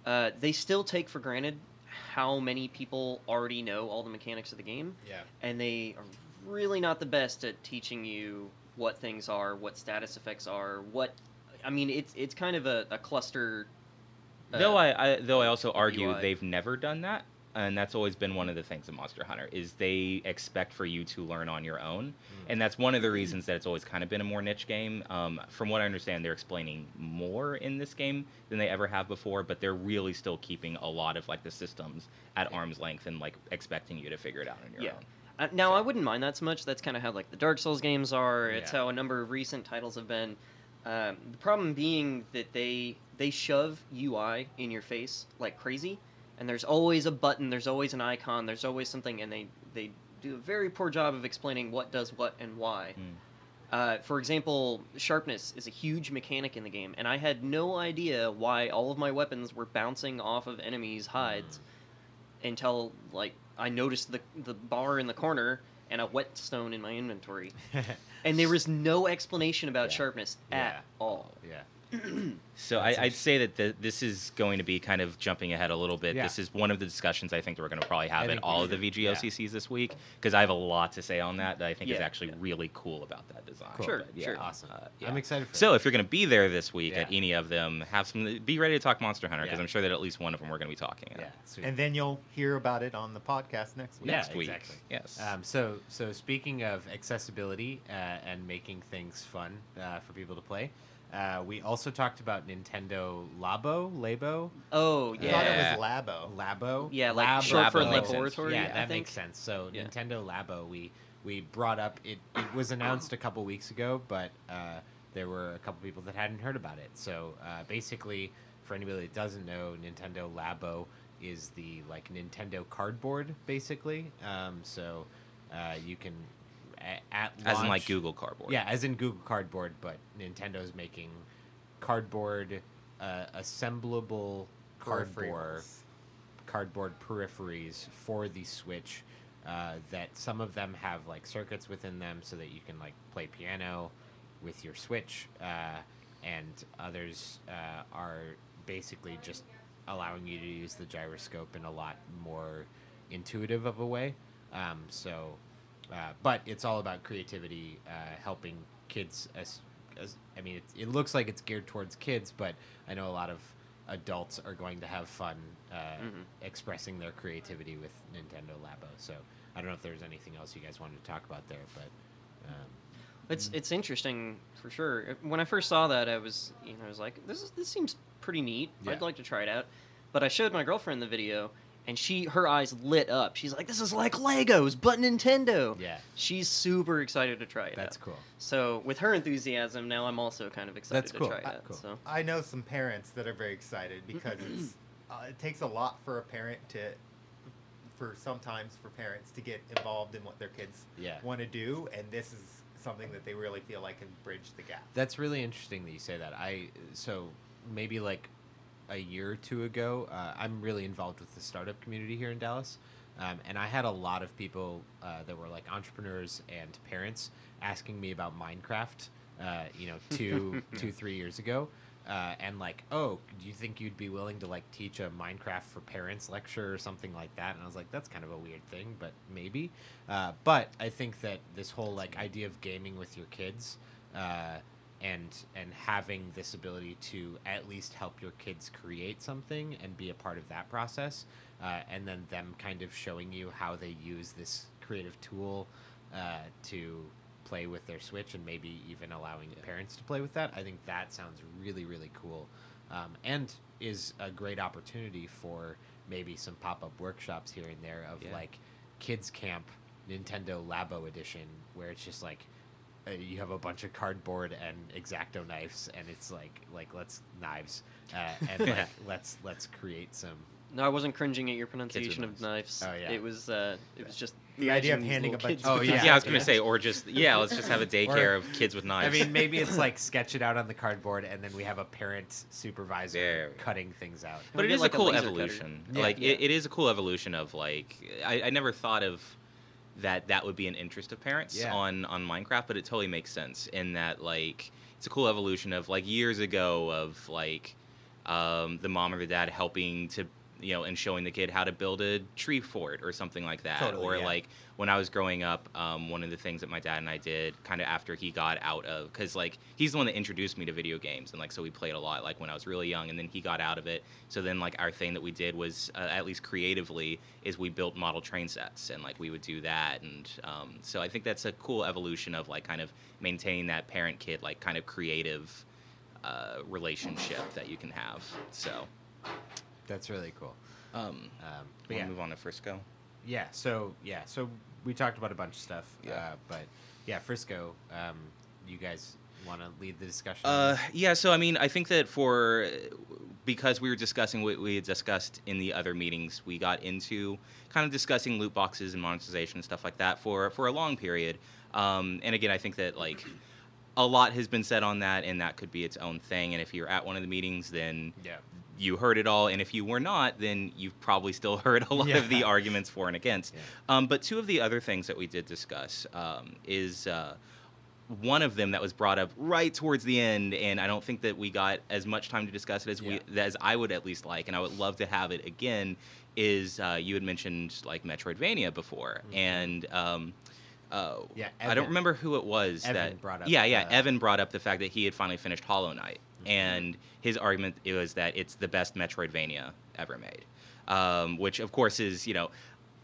Uh, they still take for granted how many people already know all the mechanics of the game, Yeah. and they are really not the best at teaching you what things are, what status effects are, what. I mean, it's it's kind of a, a cluster. uh, though I, I though I also argue UI. they've never done that, and that's always been one of the things of Monster Hunter is they expect for you to learn on your own, and that's one of the reasons that it's always kind of been a more niche game. Um, from what I understand, they're explaining more in this game than they ever have before, but they're really still keeping a lot of like the systems at arm's length and like expecting you to figure it out on your Yeah. own. Uh, now I wouldn't mind that so much. That's kind of how like the Dark Souls games are. It's Yeah. how a number of recent titles have been. Um, the problem being that they they shove UI in your face like crazy, and there's always a button, there's always an icon, there's always something, and they they do a very poor job of explaining what does what and why. Mm. Uh, for example, sharpness is a huge mechanic in the game, and I had no idea why all of my weapons were bouncing off of enemies' hides until like I noticed the the bar in the corner and a whetstone in my inventory, and there was no explanation about Yeah. sharpness Yeah. at all. Yeah. So I, I'd say that the, this is going to be kind of jumping ahead a little bit. Yeah. This is one of the discussions I think that we're going to probably have I at all of the should, yeah. VGOCCs this week because I have a lot to say on that that I think is actually yeah. really cool about that design. Cool. Sure, yeah, sure. Awesome. uh, I'm excited for So it. if you're going to be there this week at any of them, have some. Be ready to talk Monster Hunter because Yeah. I'm sure that at least one of them we're going to be talking. Yeah. At. Sweet. and then you'll hear about it on the podcast next week. Yeah, Next week. exactly. Yes. Um, so, so speaking of accessibility uh, and making things fun uh, for people to play, uh, we also talked about Nintendo Labo, Labo, Oh I thought yeah, it was Labo. Labo. Yeah, like Labo. short for Labo laboratory. Yeah, I that think. makes sense. So Yeah. Nintendo Labo, we we brought up it. It was announced a couple weeks ago, but uh, there were a couple people that hadn't heard about it. So uh, basically, for anybody that doesn't know, Nintendo Labo is the like Nintendo cardboard, basically. Um, so uh, you can a- at As in like Google Cardboard. Yeah, as in Google Cardboard, but Nintendo's making cardboard uh, assemblable cardboard cardboard peripheries for the Switch. Uh, that some of them have like circuits within them, so that you can like play piano with your Switch, uh, and others uh, are basically just allowing you to use the gyroscope in a lot more intuitive of a way. Um, so, uh, but it's all about creativity, uh, helping kids. As, as I mean, it, it looks like it's geared towards kids, but I know a lot of adults are going to have fun uh, Mhm. expressing their creativity with Nintendo Labo. So I don't know if there's anything else you guys wanted to talk about there, but um, It's it's interesting for sure. When I first saw that, I was you know I was like, this is this seems pretty neat. Yeah. I'd like to try it out. But I showed my girlfriend the video, and she her eyes lit up. She's like, this is like Legos, but Nintendo. yeah, She's super excited to try it. that's out. cool. So with her enthusiasm, now I'm also kind of excited That's to cool. try it Ah, out. cool. So I know some parents that are very excited because it's uh, it takes a lot for a parent to for sometimes for parents to get involved in what their kids Yeah. want to do and this is something that they really feel like can bridge the gap. That's really interesting that you say that. I so maybe like a year or two ago, uh, I'm really involved with the startup community here in Dallas. Um, and I had a lot of people uh, that were like entrepreneurs and parents asking me about Minecraft. Uh, you know, two, two, three years ago, uh, and like, oh, do you think you'd be willing to like teach a Minecraft for parents lecture or something like that? And I was like, that's kind of a weird thing, but maybe. Uh, but I think that this whole like idea of gaming with your kids uh, and and having this ability to at least help your kids create something and be a part of that process, uh, and then them kind of showing you how they use this creative tool uh, to play with their Switch and maybe even allowing parents to play with that. I think that sounds really, really cool. Um, and is a great opportunity for maybe some pop up workshops here and there of Yeah. like kids camp Nintendo Labo edition where it's just like uh, you have a bunch of cardboard and X-Acto knives and it's like like let's knives uh, and like let's let's create some No, I wasn't cringing at your pronunciation of knives. knives. Oh, yeah. It was uh, it was just The idea of handing a bunch of- Oh, yeah. Yeah, I was gonna say, or just yeah, let's just have a daycare Or- of kids with knives. I mean, maybe it's like sketch it out on the cardboard, and then we have a parent supervisor There cutting things out. but We it get, is like, a a cool evolution. Yeah. like Yeah. It, it is a cool evolution of like I, I never thought of that that would be an interest of parents Yeah. on on Minecraft, but it totally makes sense in that like it's a cool evolution of like years ago of like um, the mom or the dad helping to you know and showing the kid how to build a tree fort or something like that Totally, or yeah. like when I was growing up, um, one of the things that my dad and I did kind of after he got out of, because like he's the one that introduced me to video games, and like so we played a lot like when I was really young, and then he got out of it. So then like our thing that we did was uh, at least creatively is we built model train sets, and like we would do that, and um, so I think that's a cool evolution of like kind of maintaining that parent kid like kind of creative uh, relationship that you can have. So That's really cool. um, Um, we'll yeah, move on to Frisco. yeah. So yeah, so we talked about a bunch of stuff. Yeah. Uh, but yeah, Frisco. Um, you guys want to lead the discussion? Uh, yeah, so I mean, I think that for because we were discussing what we had discussed in the other meetings, we got into kind of discussing loot boxes and monetization and stuff like that for for a long period. Um, and again, I think that like a lot has been said on that, and that could be its own thing. And if you're at one of the meetings, then yeah. You heard it all, and if you were not, then you've probably still heard a lot of the arguments for and against. Yeah. Um, but two of the other things that we did discuss um, is uh, one of them that was brought up right towards the end, and I don't think that we got as much time to discuss it as we as I would at least like, and I would love to have it again. Is uh, you had mentioned like Metroidvania before, and um, uh, Mm-hmm. Yeah, I don't remember who it was Evan that brought up, Yeah, yeah, uh, Evan brought up the fact that he had finally finished Hollow Knight, And his argument was that it's the best Metroidvania ever made, um, which of course is you know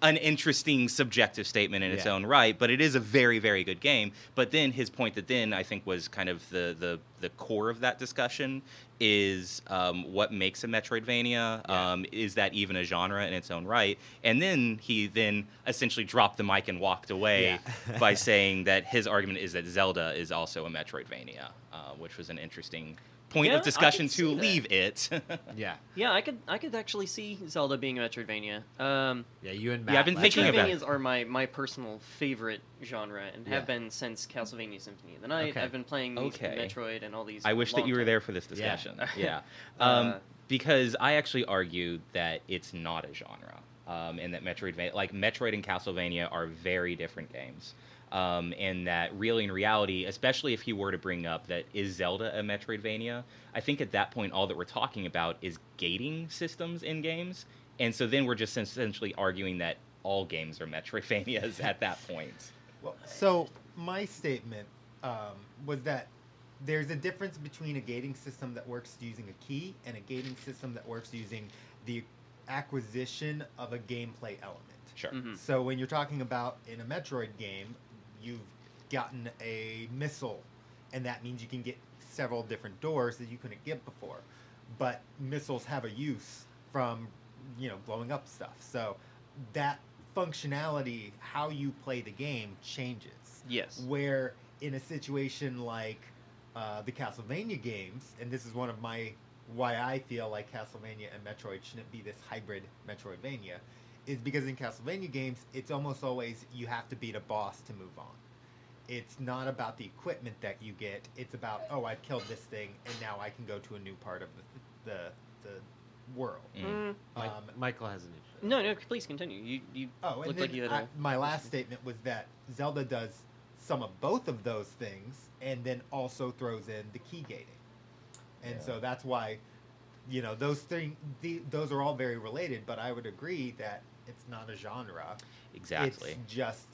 an interesting subjective statement in its Yeah. own right, but it is a very very good game. But then his point that then I think was kind of the the the core of that discussion is um, what makes a Metroidvania. Yeah. Um, is that even a genre in its own right? And then he then essentially dropped the mic and walked away Yeah. by saying that his argument is that Zelda is also a Metroidvania, uh, which was an interesting point Yeah, of discussion to see that. leave it. Yeah. Yeah, I could I could actually see Zelda being a Metroidvania. Um, Yeah. You and Yeah, Matt. I've been thinking time- about. Metroidvanias are my, my personal favorite genre and have been since Castlevania Symphony of the Night. Okay. I've been playing these Okay. Metroid and all these. I wish that you were time. there for this discussion. Yeah. Uh, Um, because I actually argue that it's not a genre. Um, and that Metroidvania, like Metroid and Castlevania, are very different games. Um, and that really, in reality, especially if he were to bring up that is Zelda a Metroidvania, I think at that point all that we're talking about is gating systems in games. And so then we're just essentially arguing that all games are Metroidvanias at that point. Well, so my statement um, was that there's a difference between a gating system that works using a key and a gating system that works using the acquisition of a gameplay element. Sure. Mhm. So when you're talking about in a Metroid game, you've gotten a missile, and that means you can get several different doors that you couldn't get before. But missiles have a use from, you know, blowing up stuff. So that functionality, how you play the game, changes. Yes. Where in a situation like uh, the Castlevania games, and this is one of my why I feel like Castlevania and Metroid shouldn't be this hybrid Metroidvania, is because in Castlevania games, it's almost always you have to beat a boss to move on. It's not about the equipment that you get. It's about oh, I've killed this thing, and now I can go to a new part of the the, the world. Mm. Mm, Um, Michael has an issue. No, no, please continue. You you Oh, and looked then like you had I- a my last statement was that Zelda does some of both of those things, and then also throws in the key gating, and Yeah. so that's why, you know, those thing, the, those are all very related. But I would agree that it's not a genre. Exactly. It's just,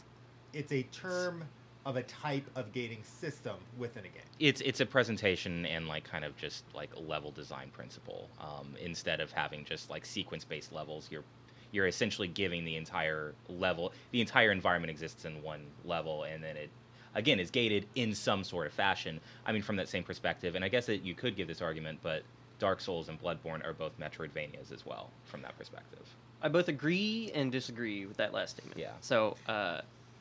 it's a term of a type of gating system within a game. it's it's a presentation and like kind of just like a level design principle um, instead of having just like sequence based levels you're you're essentially giving the entire level the entire environment exists in one level and then it again is gated in some sort of fashion i mean from that same perspective and i guess that you could give this argument but dark souls and bloodborne are both metroidvanias as well from that perspective I both agree and disagree with that last statement. Yeah. So, uh,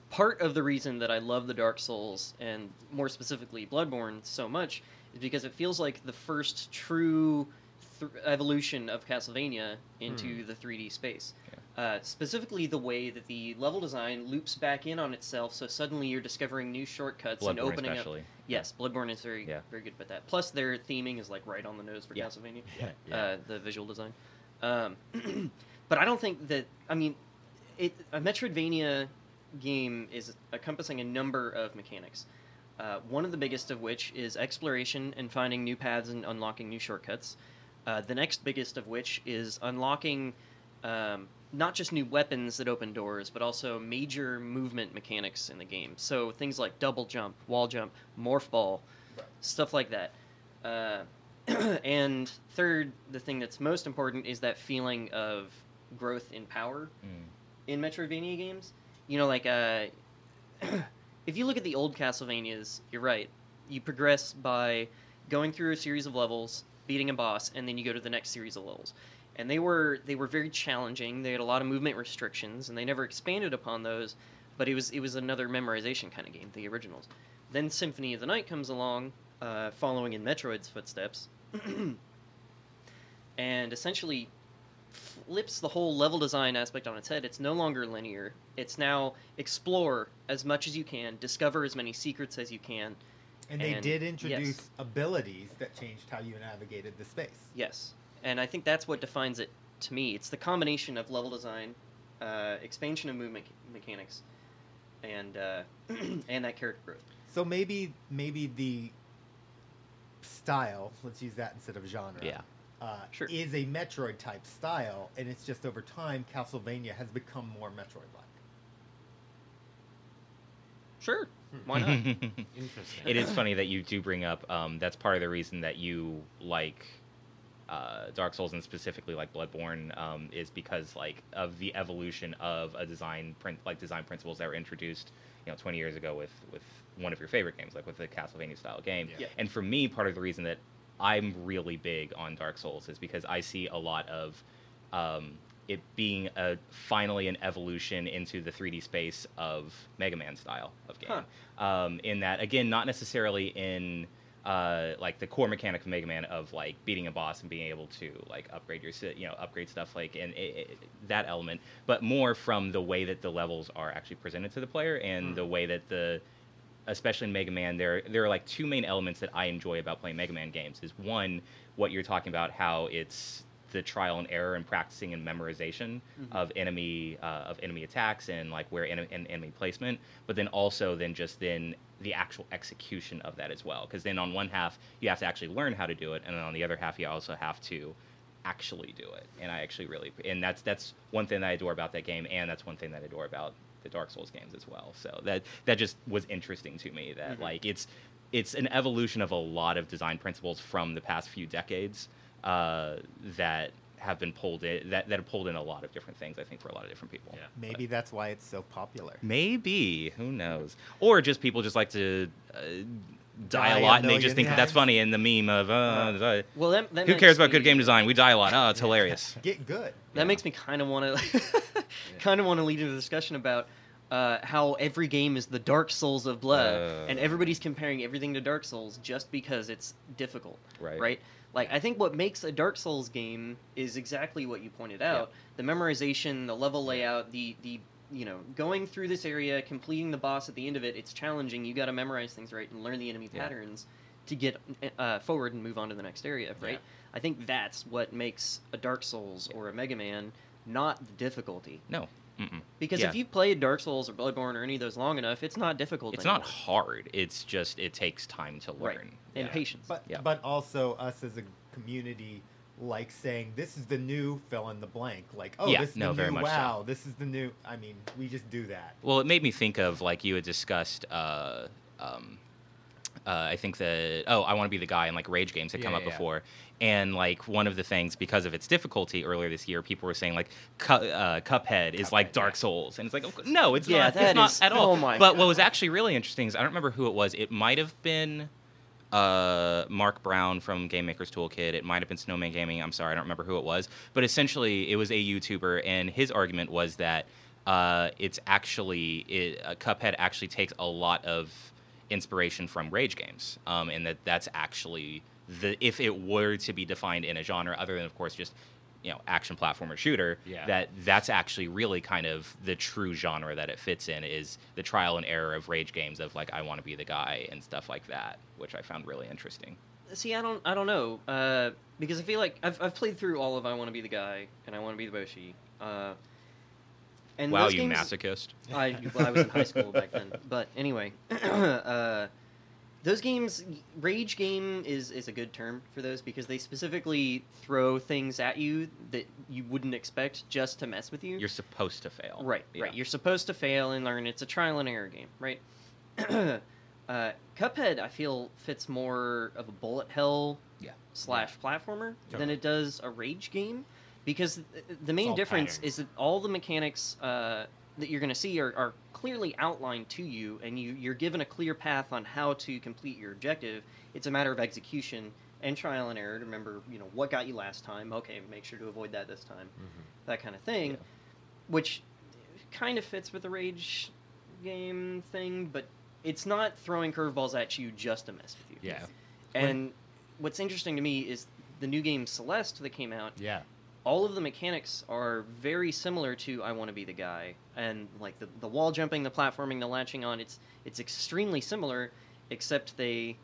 part of the reason that I love the Dark Souls and more specifically Bloodborne so much is because it feels like the first true th- evolution of Castlevania into the 3D space. Uh, specifically, the way that the level design loops back in on itself, so suddenly you're discovering new shortcuts and bloodborne opening up. Yes, Bloodborne is very Yeah. very good with that. Plus, their theming is like right on the nose for Yeah. Castlevania Yeah. uh, the visual design. Um, but I don't think that. I mean, it a Metroidvania game is encompassing a number of mechanics. Uh, one of the biggest of which is exploration and finding new paths and unlocking new shortcuts. Uh, the next biggest of which is unlocking um, not just new weapons that open doors, but also major movement mechanics in the game. So things like double jump, wall jump, morph ball, stuff like that. Uh, and third, the thing that's most important is that feeling of growth in power Mm. in Metroidvania games. You know, like uh, if you look at the old Castlevanias, you're right. You progress by going through a series of levels, beating a boss, and then you go to the next series of levels. And they were they were very challenging. They had a lot of movement restrictions, and they never expanded upon those. But it was it was another memorization kind of game, the originals. Then Symphony of the Night comes along, uh, following in Metroid's footsteps, and essentially flips the whole level design aspect on its head. It's no longer linear. It's now explore as much as you can, discover as many secrets as you can. And they And- did introduce yes. abilities that changed how you navigated the space. Yes, and I think that's what defines it to me. It's the combination of level design, uh, expansion of movement mechanics, and uh, and that character growth. So maybe maybe the style, let's use that instead of genre. yeah Uh, Sure. is a Metroid type style, and it's just over time Castlevania has become more Metroid-like. Sure, why not? Interesting. it is funny that you do bring up. Um, that's part of the reason that you like uh, Dark Souls and specifically like Bloodborne um, is because like of the evolution of a design print like design principles that were introduced you know 20 years ago with with one of your favorite games like with the Castlevania style game. Yeah. Yeah. And for me, part of the reason that I'm really big on Dark Souls is because I see a lot of um, it being a finally an evolution into the 3D space of Mega Man style of game. Um, in that, again, not necessarily in uh, like the core mechanic of Mega Man of like beating a boss and being able to like upgrade your you know upgrade stuff like and it, it, that element, but more from the way that the levels are actually presented to the player and the way that the especially in Mega Man, there there are like two main elements that I enjoy about playing Mega Man games. Is one, what you're talking about, how it's the trial and error and practicing and memorization of enemy uh, of enemy attacks and like where en- enemy placement, but then also then just then the actual execution of that as well. Because then on one half you have to actually learn how to do it, and then on the other half you also have to actually do it. And I actually really and that's that's one thing that I adore about that game, and that's one thing that I adore about the Dark Souls games as well. So that that just was interesting to me. That Mhm. like it's it's an evolution of a lot of design principles from the past few decades uh, that have been pulled in that, that have pulled in a lot of different things. I think for a lot of different people. Yeah. Maybe that's why it's so popular. Maybe who knows? Or just people just like to uh, die Die a a lot and they just think that that's funny. And the meme of uh. Well, that, that who cares about me- good game design? We die a lot. Oh, it's hilarious. Get good. That Yeah. makes me kind of want to, kind of want to lead into the discussion about uh, how every game is the Dark Souls of Blood, Uh. and everybody's comparing everything to Dark Souls just because it's difficult, Right. right? Like I think what makes a Dark Souls game is exactly what you pointed out: the memorization, the level layout, the the you know going through this area, completing the boss at the end of it. It's challenging. You got to memorize things right and learn the enemy Yeah. patterns to get uh, forward and move on to the next area, right? I think that's what makes a Dark Souls or a Mega Man not the difficulty. No. Mm-mm. Because Yeah. if you've played Dark Souls or Bloodborne or any of those long enough, it's not difficult. It's not hard. It's just it takes time to learn. right and Yeah. patience. But Yeah. but also us as a community like saying this is the new fill in the blank. Like oh Yeah, this is no, the very new much so. wow. This is the new. I mean we just do that. Well, it made me think of like you had discussed. Uh, um, uh, I think that oh, I want to be the guy in like rage games had come Yeah, up yeah, yeah. before, and like one of the things because of its difficulty earlier this year, people were saying like Cu- uh, Cuphead is like Dark yeah. Souls, and it's like oh, no, it's Yeah, not. that it's not is- at all. oh my but what was actually really interesting is I don't remember who it was. It might have been. Uh, Mark Brown from Game Maker's Toolkit. It might have been Snoman Gaming. I'm sorry, I don't remember who it was. But essentially, it was a YouTuber, and his argument was that uh, it's actually it, uh, Cuphead actually takes a lot of inspiration from rage games, um, and that that's actually the if it were to be defined in a genre other than of course just you know action platformer shooter Yeah. that that's actually really kind of the true genre that it fits in is the trial and error of rage games of like I want to be the guy and stuff like that, which I found really interesting. See, I don't, I don't know, uh, because I feel like I've, I've played through all of I Want to Be the Guy and I Want to Be the Boshy. Uh, and wow, those you games, masochist! I, well, I was in high school back then, but anyway, uh, those games, rage game is is a good term for those because they specifically throw things at you that you wouldn't expect just to mess with you. You're supposed to fail. Right, Yeah. right. You're supposed to fail and learn. It's a trial and error game, right? uh, Cuphead, I feel, fits more of a bullet hell Yeah. slash platformer than it does a rage game, because th- the main difference patterns. is that all the mechanics uh, that you're going to see are, are clearly outlined to you, and you you're given a clear path on how to complete your objective. It's a matter of execution and trial and error to remember, you know, what got you last time. Okay, make sure to avoid that this time Mhm. that kind of thing, Yeah. which kind of fits with the rage game thing, but it's not throwing curveballs at you just to mess with you. Yeah. And what's interesting to me is the new game Celeste that came out. Yeah. All of the mechanics are very similar to I Want to Be the Guy, and like the, the wall jumping, the platforming, the latching on. It's it's extremely similar, except they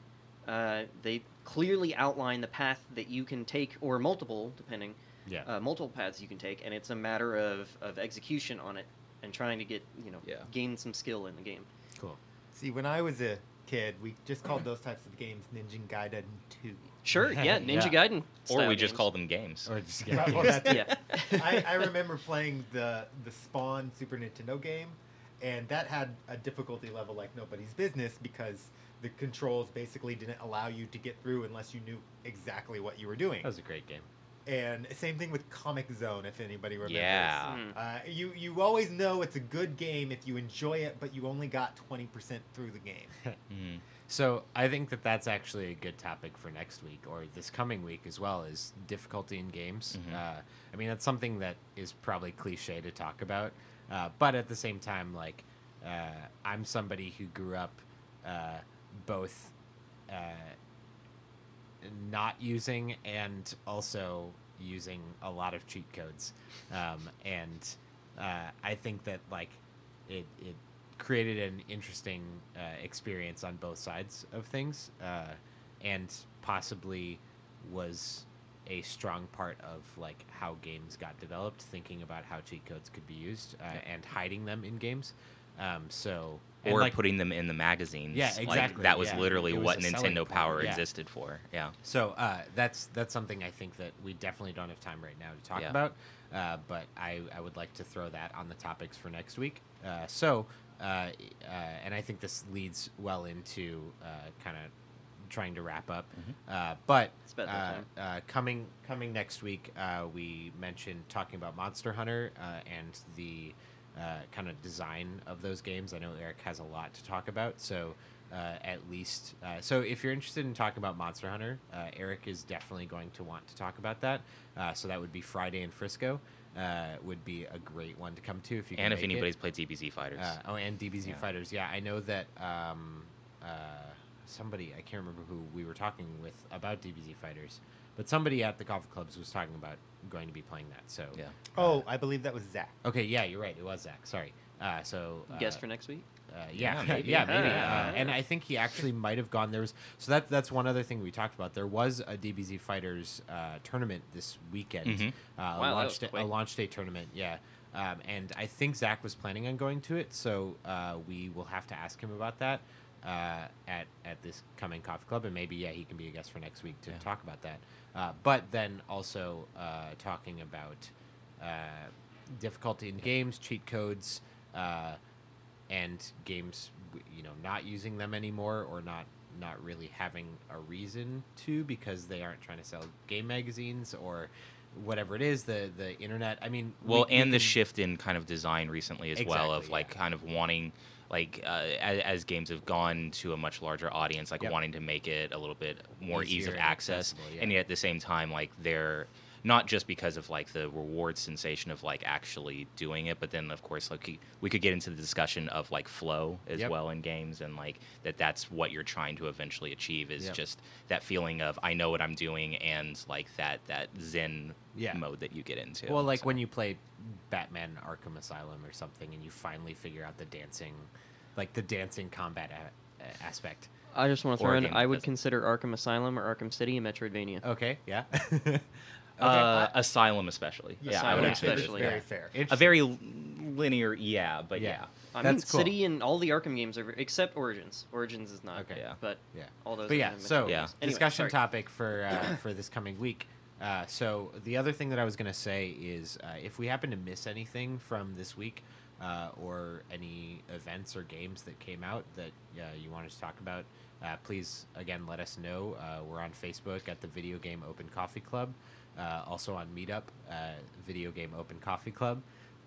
uh, they clearly outline the path that you can take, or multiple, depending Yeah. uh, multiple paths you can take, and it's a matter of, of execution on it and trying to get you know Yeah. gain some skill in the game. cool. See, when I was a kid, we just called those types of games Ninja Gaiden 2. Sure, yeah, Ninja Yeah. Gaiden. Or style we just games. call them games. Or just Well, get well, that's it. Yeah. I, I remember playing the the Spawn Super Nintendo game, and that had a difficulty level like nobody's business because the controls basically didn't allow you to get through unless you knew exactly what you were doing. That was a great game. And same thing with Comix Zone, if anybody remembers. Yeah. Mm. Uh, you you always know it's a good game if you enjoy it, but you only got twenty percent through the game. Mhm. So I think that that's actually a good topic for next week or this coming week as well is difficulty in games. Mhm. Uh, I mean, that's something that is probably cliche to talk about, uh, but at the same time, like uh, I'm somebody who grew up uh, both uh, not using and also using a lot of cheat codes, um, and uh, I think that like it it created an interesting uh, experience on both sides of things, uh, and possibly was a strong part of like how games got developed, thinking about how cheat codes could be used uh, Yeah. and hiding them in games. Um, so and, Or like, putting them in the magazines. Yeah, Like, exactly, that was yeah. literally was what Nintendo Power yeah. existed for. Yeah. So uh, that's that's something I think that we definitely don't have time right now to talk about. Uh, but I, I would like to throw that on the topics for next week. Uh, so uh, uh, and I think this leads well into uh, kind of trying to wrap up. Uh, but uh, uh, coming coming next week, uh, we mentioned talking about Monster Hunter uh, and the uh, kind of design of those games. I know Eric has a lot to talk about, so uh, at least uh, so if you're interested in talking about Monster Hunter, uh, Eric is definitely going to want to talk about that. Uh, so that would be Friday in Frisco. Uh, would be a great one to come to if you can And if make it. anybody's played DBZ Fighters. Uh, oh, and DBZ Yeah. Fighters. Yeah, I know that um, uh, somebody, I can't remember who we were talking with about DBZ Fighters, but somebody at the golf clubs was talking about going to be playing that. So, yeah. Oh, I believe that was Zach. okay, yeah, you're right. It was Zach. Sorry. Uh, so uh, Guest for next week. Uh, yeah, Yeah, yeah, maybe. maybe. Ah. Uh, and I think he actually might have gone. There was so that that's one other thing we talked about. There was a DBZ Fighters uh, tournament this weekend, Mhm. uh, Wow, a launch day, a launch day tournament. Yeah, um, and I think Zach was planning on going to it, so uh, we will have to ask him about that uh, at at this coming coffee club, and maybe yeah, he can be a guest for next week to Yeah. talk about that. Uh, but then also uh, talking about uh, difficulty in games, cheat codes. And games you know not using them anymore or not not really having a reason to because they aren't trying to sell game magazines or whatever it is the the internet i mean Well, we and the can- shift in kind of design recently as well of like yeah. kind of wanting like uh, as, as games have gone to a much larger audience, like Yep. wanting to make it a little bit more ease of access, and yeah. yet at the same time, like they're not just because of like the reward sensation of like actually doing it, but then of course like we- we could get into the discussion of like flow as Yep. well in games, and like that that's what you're trying to eventually achieve is Yep. just that feeling of I know what I'm doing and like that that zen Yeah. mode that you get into. well like So- when you play batman arkham asylum or something and you finally figure out the dancing like the dancing combat a- a- aspect I just want to throw in. I would doesn't- consider Arkham Asylum or Arkham City a Metroidvania. okay yeah uh, I- Asylum especially. Yeah, I Asylum would Yeah, say especially. that- very fair. A very l- linear, yeah, but Yeah. yeah. I mean, That's cool. City and all the Arkham games are except Origins. Origins is not. Okay. Yeah. But yeah all those. but yeah so Yeah. Anyway, discussion sorry. topic for uh, for this coming week uh, so the other thing that i was going to say is uh, if we happen to miss anything from this week uh, or any events or games that came out that uh, you want to talk about uh, please again let us know uh, we're on facebook at the video game open coffee club uh, also on meetup uh, video game open coffee club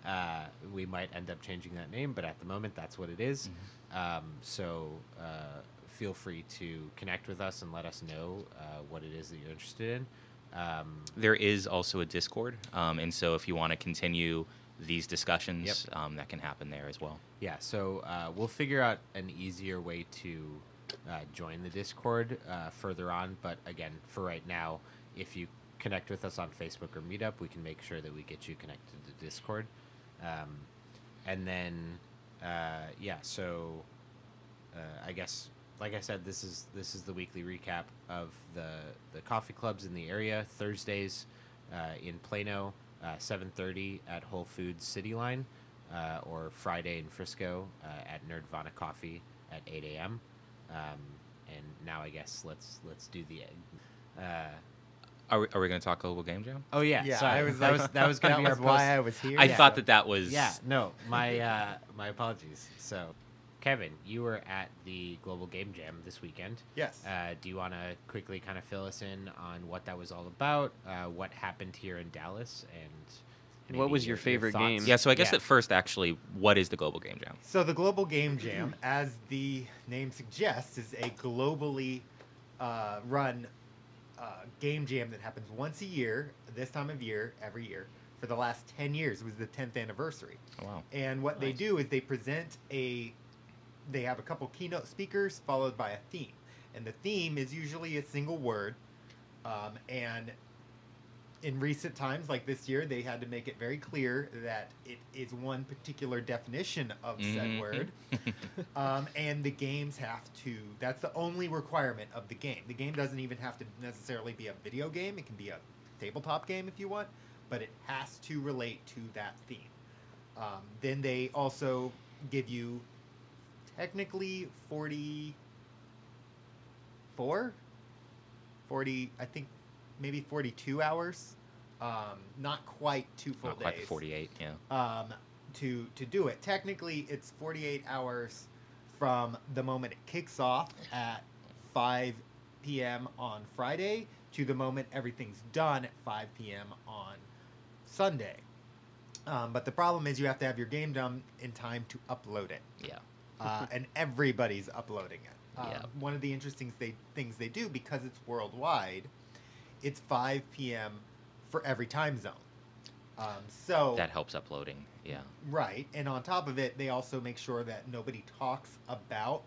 uh, we might end up changing that name but at the moment that's what it is. Um, so uh, feel free to connect with us and let us know uh, what it is that you're interested in. Um, There is also a Discord, um, and so if you want to continue these discussions, um, that can happen there as well. yeah, so uh, we'll figure out an easier way to uh, join the Discord uh, further on. But again, for right now, if you connect with us on Facebook or Meetup, we can make sure that we get you connected to Discord. Um, and then, uh, yeah, so uh, I guess, like I said, this is this is the weekly recap of the the coffee clubs in the area. Thursdays uh, in Plano, uh, seven thirty at Whole Foods City Line, uh, or Friday in Frisco uh, at Nerdvana Coffee at eight a.m. Um, and now I guess let's let's do the. Are we, are we going to talk Global Game Jam? oh yeah, yeah, sorry. I was that like, was that was gonna that be our was why post- I was here. I Yeah. thought that that was. Yeah, no, my uh, my apologies. So, Kevin, you were at the Global Game Jam this weekend. Yes. Uh, do you want to quickly kind of fill us in on what that was all about? Uh, what happened here in Dallas, and What was your favorite thoughts? game? Yeah, so I guess Yeah. at first, actually, what is the Global Game Jam? So the Global Game Jam, as the name suggests, is a globally uh, run uh, game jam that happens once a year, this time of year, every year, for the last 10 years. It was the 10th anniversary. Oh, wow. And what they do is they present a, they have a couple keynote speakers followed by a theme. And the theme is usually a single word. Um, and in recent times, like this year, they had to make it very clear that it is one particular definition of said Mhm. word. Um, and the games have to, that's the only requirement of the game. The game doesn't even have to necessarily be a video game, it can be a tabletop game if you want, but it has to relate to that theme. Um, then they also give you technically 44 40 i think maybe 42 hours um, not quite two full Not quite days the 48, yeah. um, to to do it. Technically, it's 48 hours from the moment it kicks off at 5 p.m. on Friday to the moment everything's done at 5 p.m. on Sunday. Um, but the problem is you have to have your game done in time to upload it, Yeah. uh, and everybody's uploading it. Um, Yeah. One of the interesting they, things they do because it's worldwide, it's 5 p.m. for every time zone. Um, so That helps uploading, yeah. Right, and on top of it, they also make sure that nobody talks about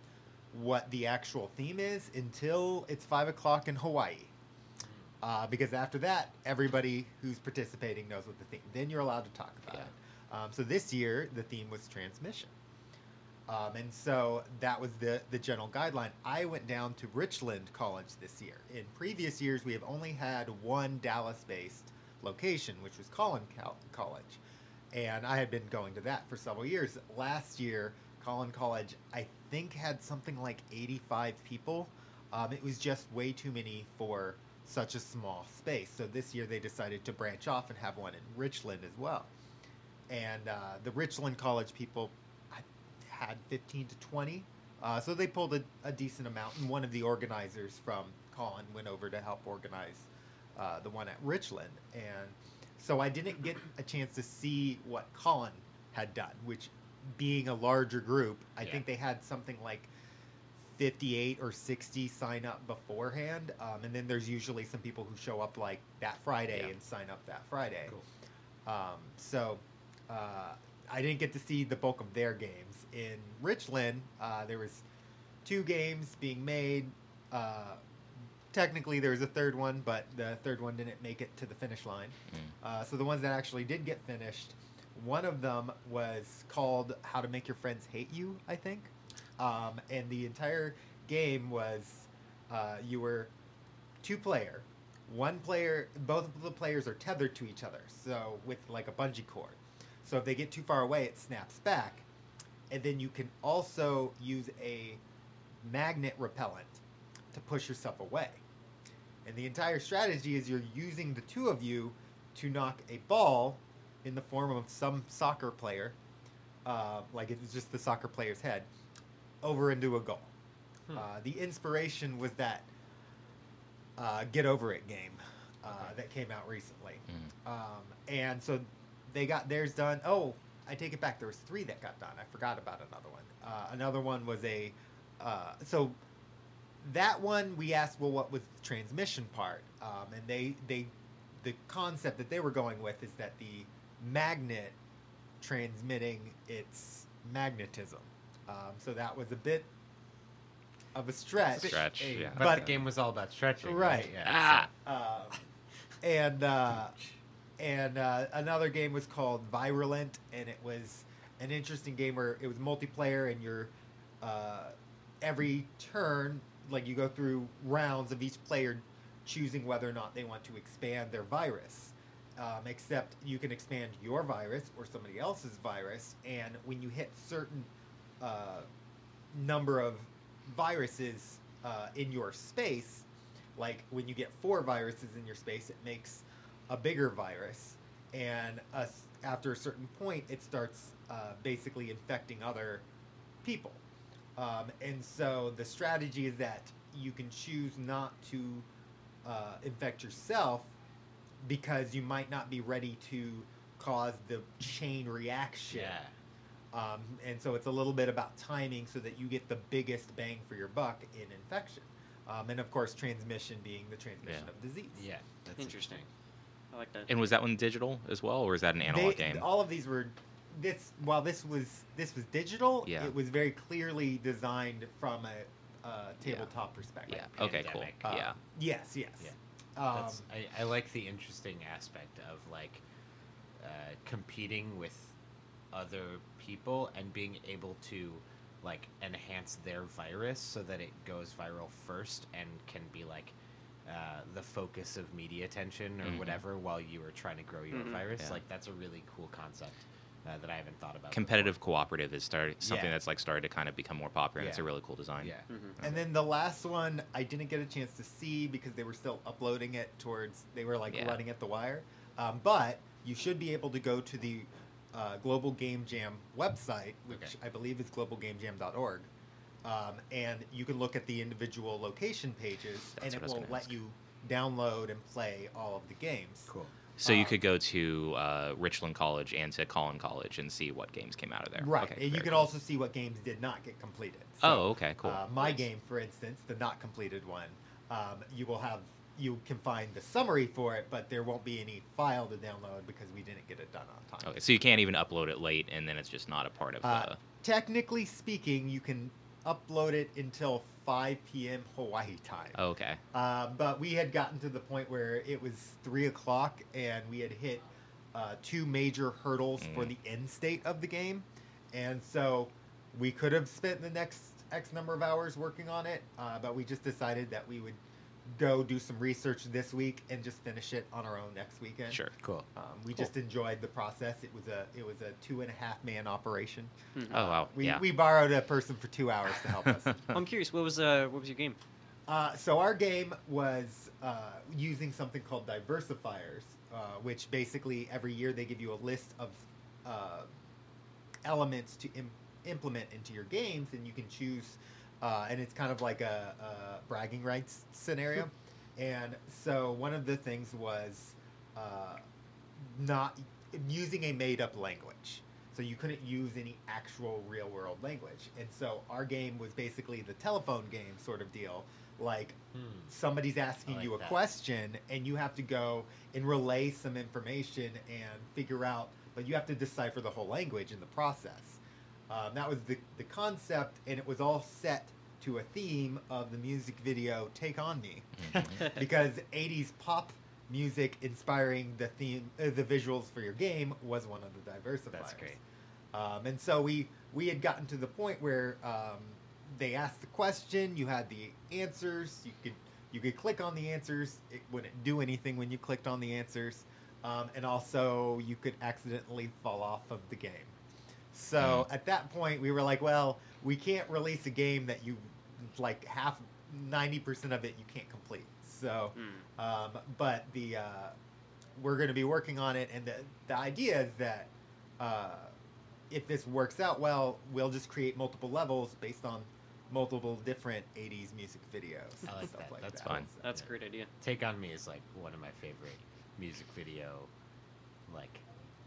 what the actual theme is until it's five o'clock in Hawaii. Uh, because after that, everybody who's participating knows what the theme. Then you're allowed to talk about Yeah. it. Um, so this year the theme was transmission. Um, and so that was the, the general guideline. I went down to Richland College this year. In previous years, we have only had one Dallas based location, which was Collin Cal- College. And I had been going to that for several years. Last year, Collin College, I think, had something like 85 people. Um, it was just way too many for such a small space. So this year they decided to branch off and have one in Richland as well. And uh, the Richland College people had 15 to 20. Uh, so they pulled a, a decent amount. And one of the organizers from Collin went over to help organize uh, the one at Richland. And so I didn't get a chance to see what Collin had done, which being a larger group, I Yeah. think they had something like 58 or 60 sign up beforehand. Um, and then there's usually some people who show up like that Friday Yeah. and sign up that Friday. Cool. Um, so uh, I didn't get to see the bulk of their games. In Richland, uh, there was two games being made. Uh, technically, there was a third one, but the third one didn't make it to the finish line. Mm. Uh, so the ones that actually did get finished, one of them was called "How to Make Your Friends Hate You," I think, um, and the entire game was uh, you were two player. One player, both of the players are tethered to each other, so with like a bungee cord. So if they get too far away, it snaps back, and then you can also use a magnet repellent to push yourself away. And the entire strategy is you're using the two of you to knock a ball in the form of some soccer player, uh, like it's just the soccer player's head, over into a goal. Hmm. Uh, the inspiration was that uh, Get Over It game uh, Okay. that came out recently. Mm. Um, and so they got theirs done. Oh, I take it back. There was three that got done. I forgot about another one. Uh, another one was a uh, so that one we asked, well, what was the transmission part? Um, and they they the concept that they were going with is that the magnet transmitting its magnetism. Um, so that was a bit of a stretch. Stretch, Hey, yeah. But, But- the game was all about stretching. Right. Yeah. Ah! Um, and uh, and uh, another game was called Virulent, and it was an interesting game where it was multiplayer, and you're uh, every turn, like you go through rounds of each player choosing whether or not they want to expand their virus. Um, except you can expand your virus or somebody else's virus, and when you hit certain uh, number of viruses uh, in your space, like when you get four viruses in your space, it makes a bigger virus, and uh, after a certain point, it starts uh, basically infecting other people. Um, and so the strategy is that you can choose not to uh, infect yourself because you might not be ready to cause the chain reaction. Yeah. Um, and so it's a little bit about timing so that you get the biggest bang for your buck in infection. Um, and of course, transmission being the transmission Yeah. of disease. Yeah. That's Interesting. I like that. And was that one digital as well, or was that an analog They- game? All of these were this. While this was this was digital, Yeah. it was very clearly designed from a, uh tabletop perspective. yeah. Okay. Cool. Uh, yeah. Yes. Yes. Yeah. Um, I, I like the interesting aspect of like uh, competing with other people and being able to like enhance their virus so that it goes viral first and can be like uh, the focus of media attention or Mhm. whatever while you are trying to grow your Mhm. virus. Yeah. Like that's a really cool concept uh, that I haven't thought about. Competitive cooperative is starting something Yeah. that's like started to kind of become more popular, and it's a really cool design. Before. Yeah. Mhm. And then the last one, I didn't get a chance to see because they were still uploading it towards. They were like Yeah. running at the wire. Um, but you should be able to go to the uh, Global Game Jam website, which Okay. I believe is globalgamejam.org, um, and you can look at the individual location pages, That's and it will gonna let ask. you download and play all of the games. Cool. So you Um, could go to uh, Richland College and to Collin College and see what games came out of there. Right, Okay, and you very can cool. also see what games did not get completed. Oh, okay, cool. Uh, my Nice. game, for instance, the not completed one, um, you will have you can find the summary for it, but there won't be any file to download because we didn't get it done on time. Okay, so you can't even upload it late, and then it's just not a part of. Uh, Uh, technically speaking, you can upload it until 5 p.m. Hawaii time. oh, okay. Uh, but we had gotten to the point where it was three o'clock and we had hit uh, two major hurdles for Mm. the end state of the game, and so we could have spent the next X number of hours working on it, uh, but we just decided that we would go do some research this week and just finish it on our own next weekend. Sure. Cool. Um, we Cool. just enjoyed the process. It was a it was a two and a half man operation. Mhm. Oh wow. We, yeah. we borrowed a person for two hours to help us. I'm curious. What was uh what was your game? Uh, so our game was uh, using something called diversifiers, uh, which basically every year they give you a list of uh, elements to Im- implement into your games, and you can choose. Uh, and it's kind of like a, a bragging rights scenario. and so one of the things was uh, not using a made-up language. So you couldn't use any actual real-world language. And so our game was basically the telephone game sort of deal. Like Hmm. somebody's asking like you a that. question and you have to go and relay some information and figure out but you have to decipher the whole language in the process um, that was the, the concept and it was all set to a theme of the music video take on me Mhm. because 80s pop music inspiring the theme uh, the visuals for your game was one of the diversifiers That's great. um, and so we we had gotten to the point where um, they asked the question, you had the answers, you could you could click on the answers, it wouldn't do anything when you clicked on the answers, um, and also you could accidentally fall off of the game. So at that point, we were like, well, we can't release a game that you like half ninety percent of it you can't complete. So. Hmm. Um, but the uh, we're going to be working on it, and the the idea is that uh, if this works out well, we'll just create multiple levels based on multiple different '80s music videos. I like stuff that. Like That's that. fun. So- That's a great idea. Take on Me is like one of my favorite music video, like,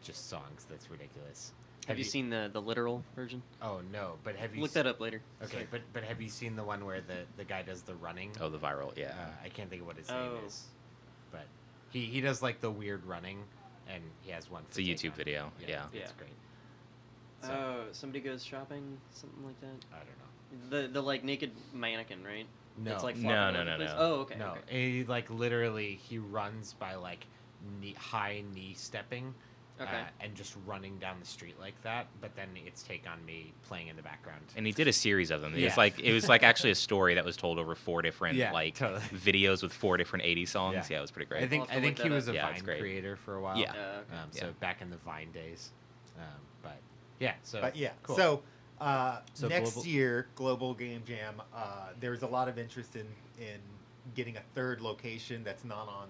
just songs. That's ridiculous. Have, you, seen the the literal version? Oh no, but have you Look s- that up later. Okay, Sorry. but but have you seen the one where the the guy does the running? Oh, the viral. Yeah. Uh, I can't think of what his Oh. name is, but he he does like the weird running, and he has one. It's a YouTube On. video, yeah. it's Yeah. great. So, Oh, somebody goes shopping, something like that. I don't know. The the like naked mannequin, right? No, It's like No, no, no, over the place? no. Oh, okay. no, okay. he like literally he runs by like knee, high knee stepping, Okay. uh, and just running down the street like that. But then it's Take on Me playing in the background. And he did a series of them. It was like it was like actually a story that was told over four different Yeah, like totally. videos with four different 80 songs. Yeah. Yeah, it was pretty great. I think I'll have I to think look he that was up. a Yeah, it's Vine great. creator for a while. Yeah. Uh, okay. Um, so Yeah. back in the Vine days, um, but yeah. So But yeah, cool. so, uh, So next global- year, Global Game Jam, uh, there's a lot of interest in in getting a third location that's not on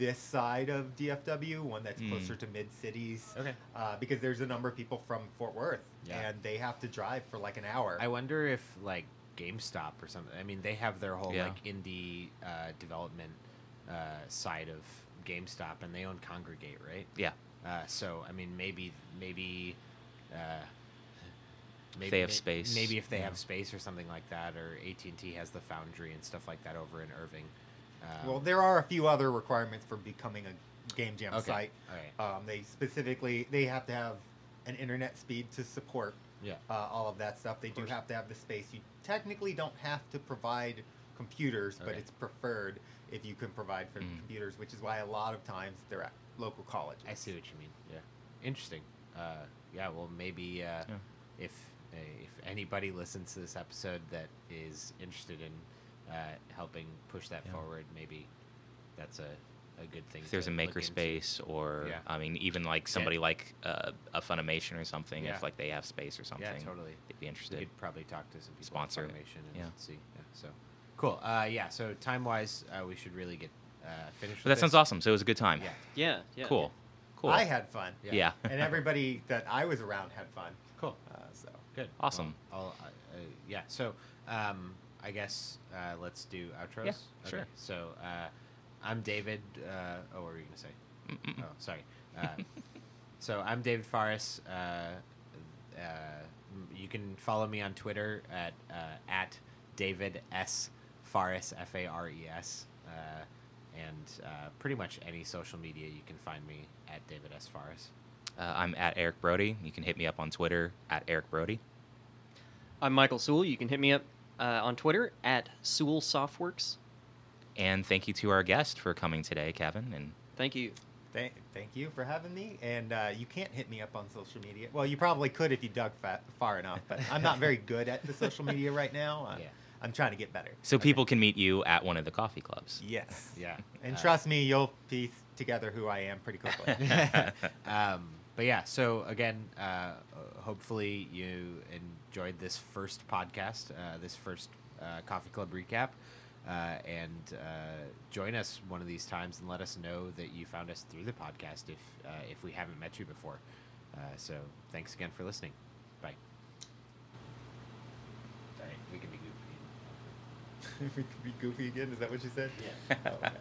this side of DFW, one that's Mm. closer to mid cities. okay. uh, because there's a number of people from Fort Worth, Yeah. and they have to drive for like an hour. I wonder if like GameStop or something. I mean, they have their whole Yeah. like indie uh, development uh, side of GameStop, and they own Kongregate, right? yeah. Uh, so I mean, maybe maybe. Uh, Maybe, they have space, Maybe if they yeah. have space or something like that, or AT and T has the Foundry and stuff like that over in Irving. Um, well, there are a few other requirements for becoming a Game Jam okay. site. All right. Um, they specifically they have to have an internet speed to support Yeah. uh, all of that stuff. They do have to have the space. You technically don't have to provide computers, but it's preferred if you can provide for Mm. computers, which is why a lot of times they're at local colleges. I see what you mean. Yeah, interesting. Uh, yeah, well, maybe uh, Yeah. if uh, if anybody listens to this episode that is interested in uh, helping push that Yeah. forward, maybe that's a, a good thing. If there's to a makerspace or Yeah. I mean even like somebody like uh, a Funimation or something, Yeah. if like they have space or something, Yeah, totally. they'd be We interested. could probably talk to some people Sponsor. Funimation and Yeah. see. Yeah, so cool. Uh, yeah. So time wise, uh, we should really get uh, finished. But with that sounds awesome. So it was a good time. Yeah. Yeah, yeah. Cool. Cool. I had fun, Yeah. yeah. and everybody that I was around had fun. Cool. Uh, so Good. Awesome. Well, I'll, uh, uh, yeah. So, um, I guess uh, let's do outros. Yeah, Okay, sure. So, uh, I'm David. Uh, oh, what were you gonna say? Mm-mm. Oh, sorry. Uh, so I'm David Fares. Uh, uh, you can follow me on Twitter at uh, at David S Fares F A R E S. Uh, and uh, pretty much any social media you can find me at David S Fares. Uh, I'm at Eric Brody. You can hit me up on Twitter at Eric Brody. I'm Michael Sewell. You can hit me up uh, on Twitter at Sewell Softworks. And thank you to our guest for coming today, Kevin. And Thank you. Thank, thank you for having me. And uh, you can't hit me up on social media. Well, you probably could if you dug fa- far enough, but I'm not very good at the social media right now. Uh, Yeah. I'm trying to get better. So Okay. people can meet you at one of the coffee clubs. Yes. Yeah. And Uh, trust me, you'll piece together who I am pretty quickly. um, but yeah, so again, uh, hopefully you enjoyed this first podcast, uh, this first uh, Coffee Club recap, uh, and uh, join us one of these times and let us know that you found us through the podcast if uh, if we haven't met you before. Uh, so thanks again for listening. Bye. Sorry, we can be goofy. we could be goofy again. Is that what you said? Yeah. Oh, man.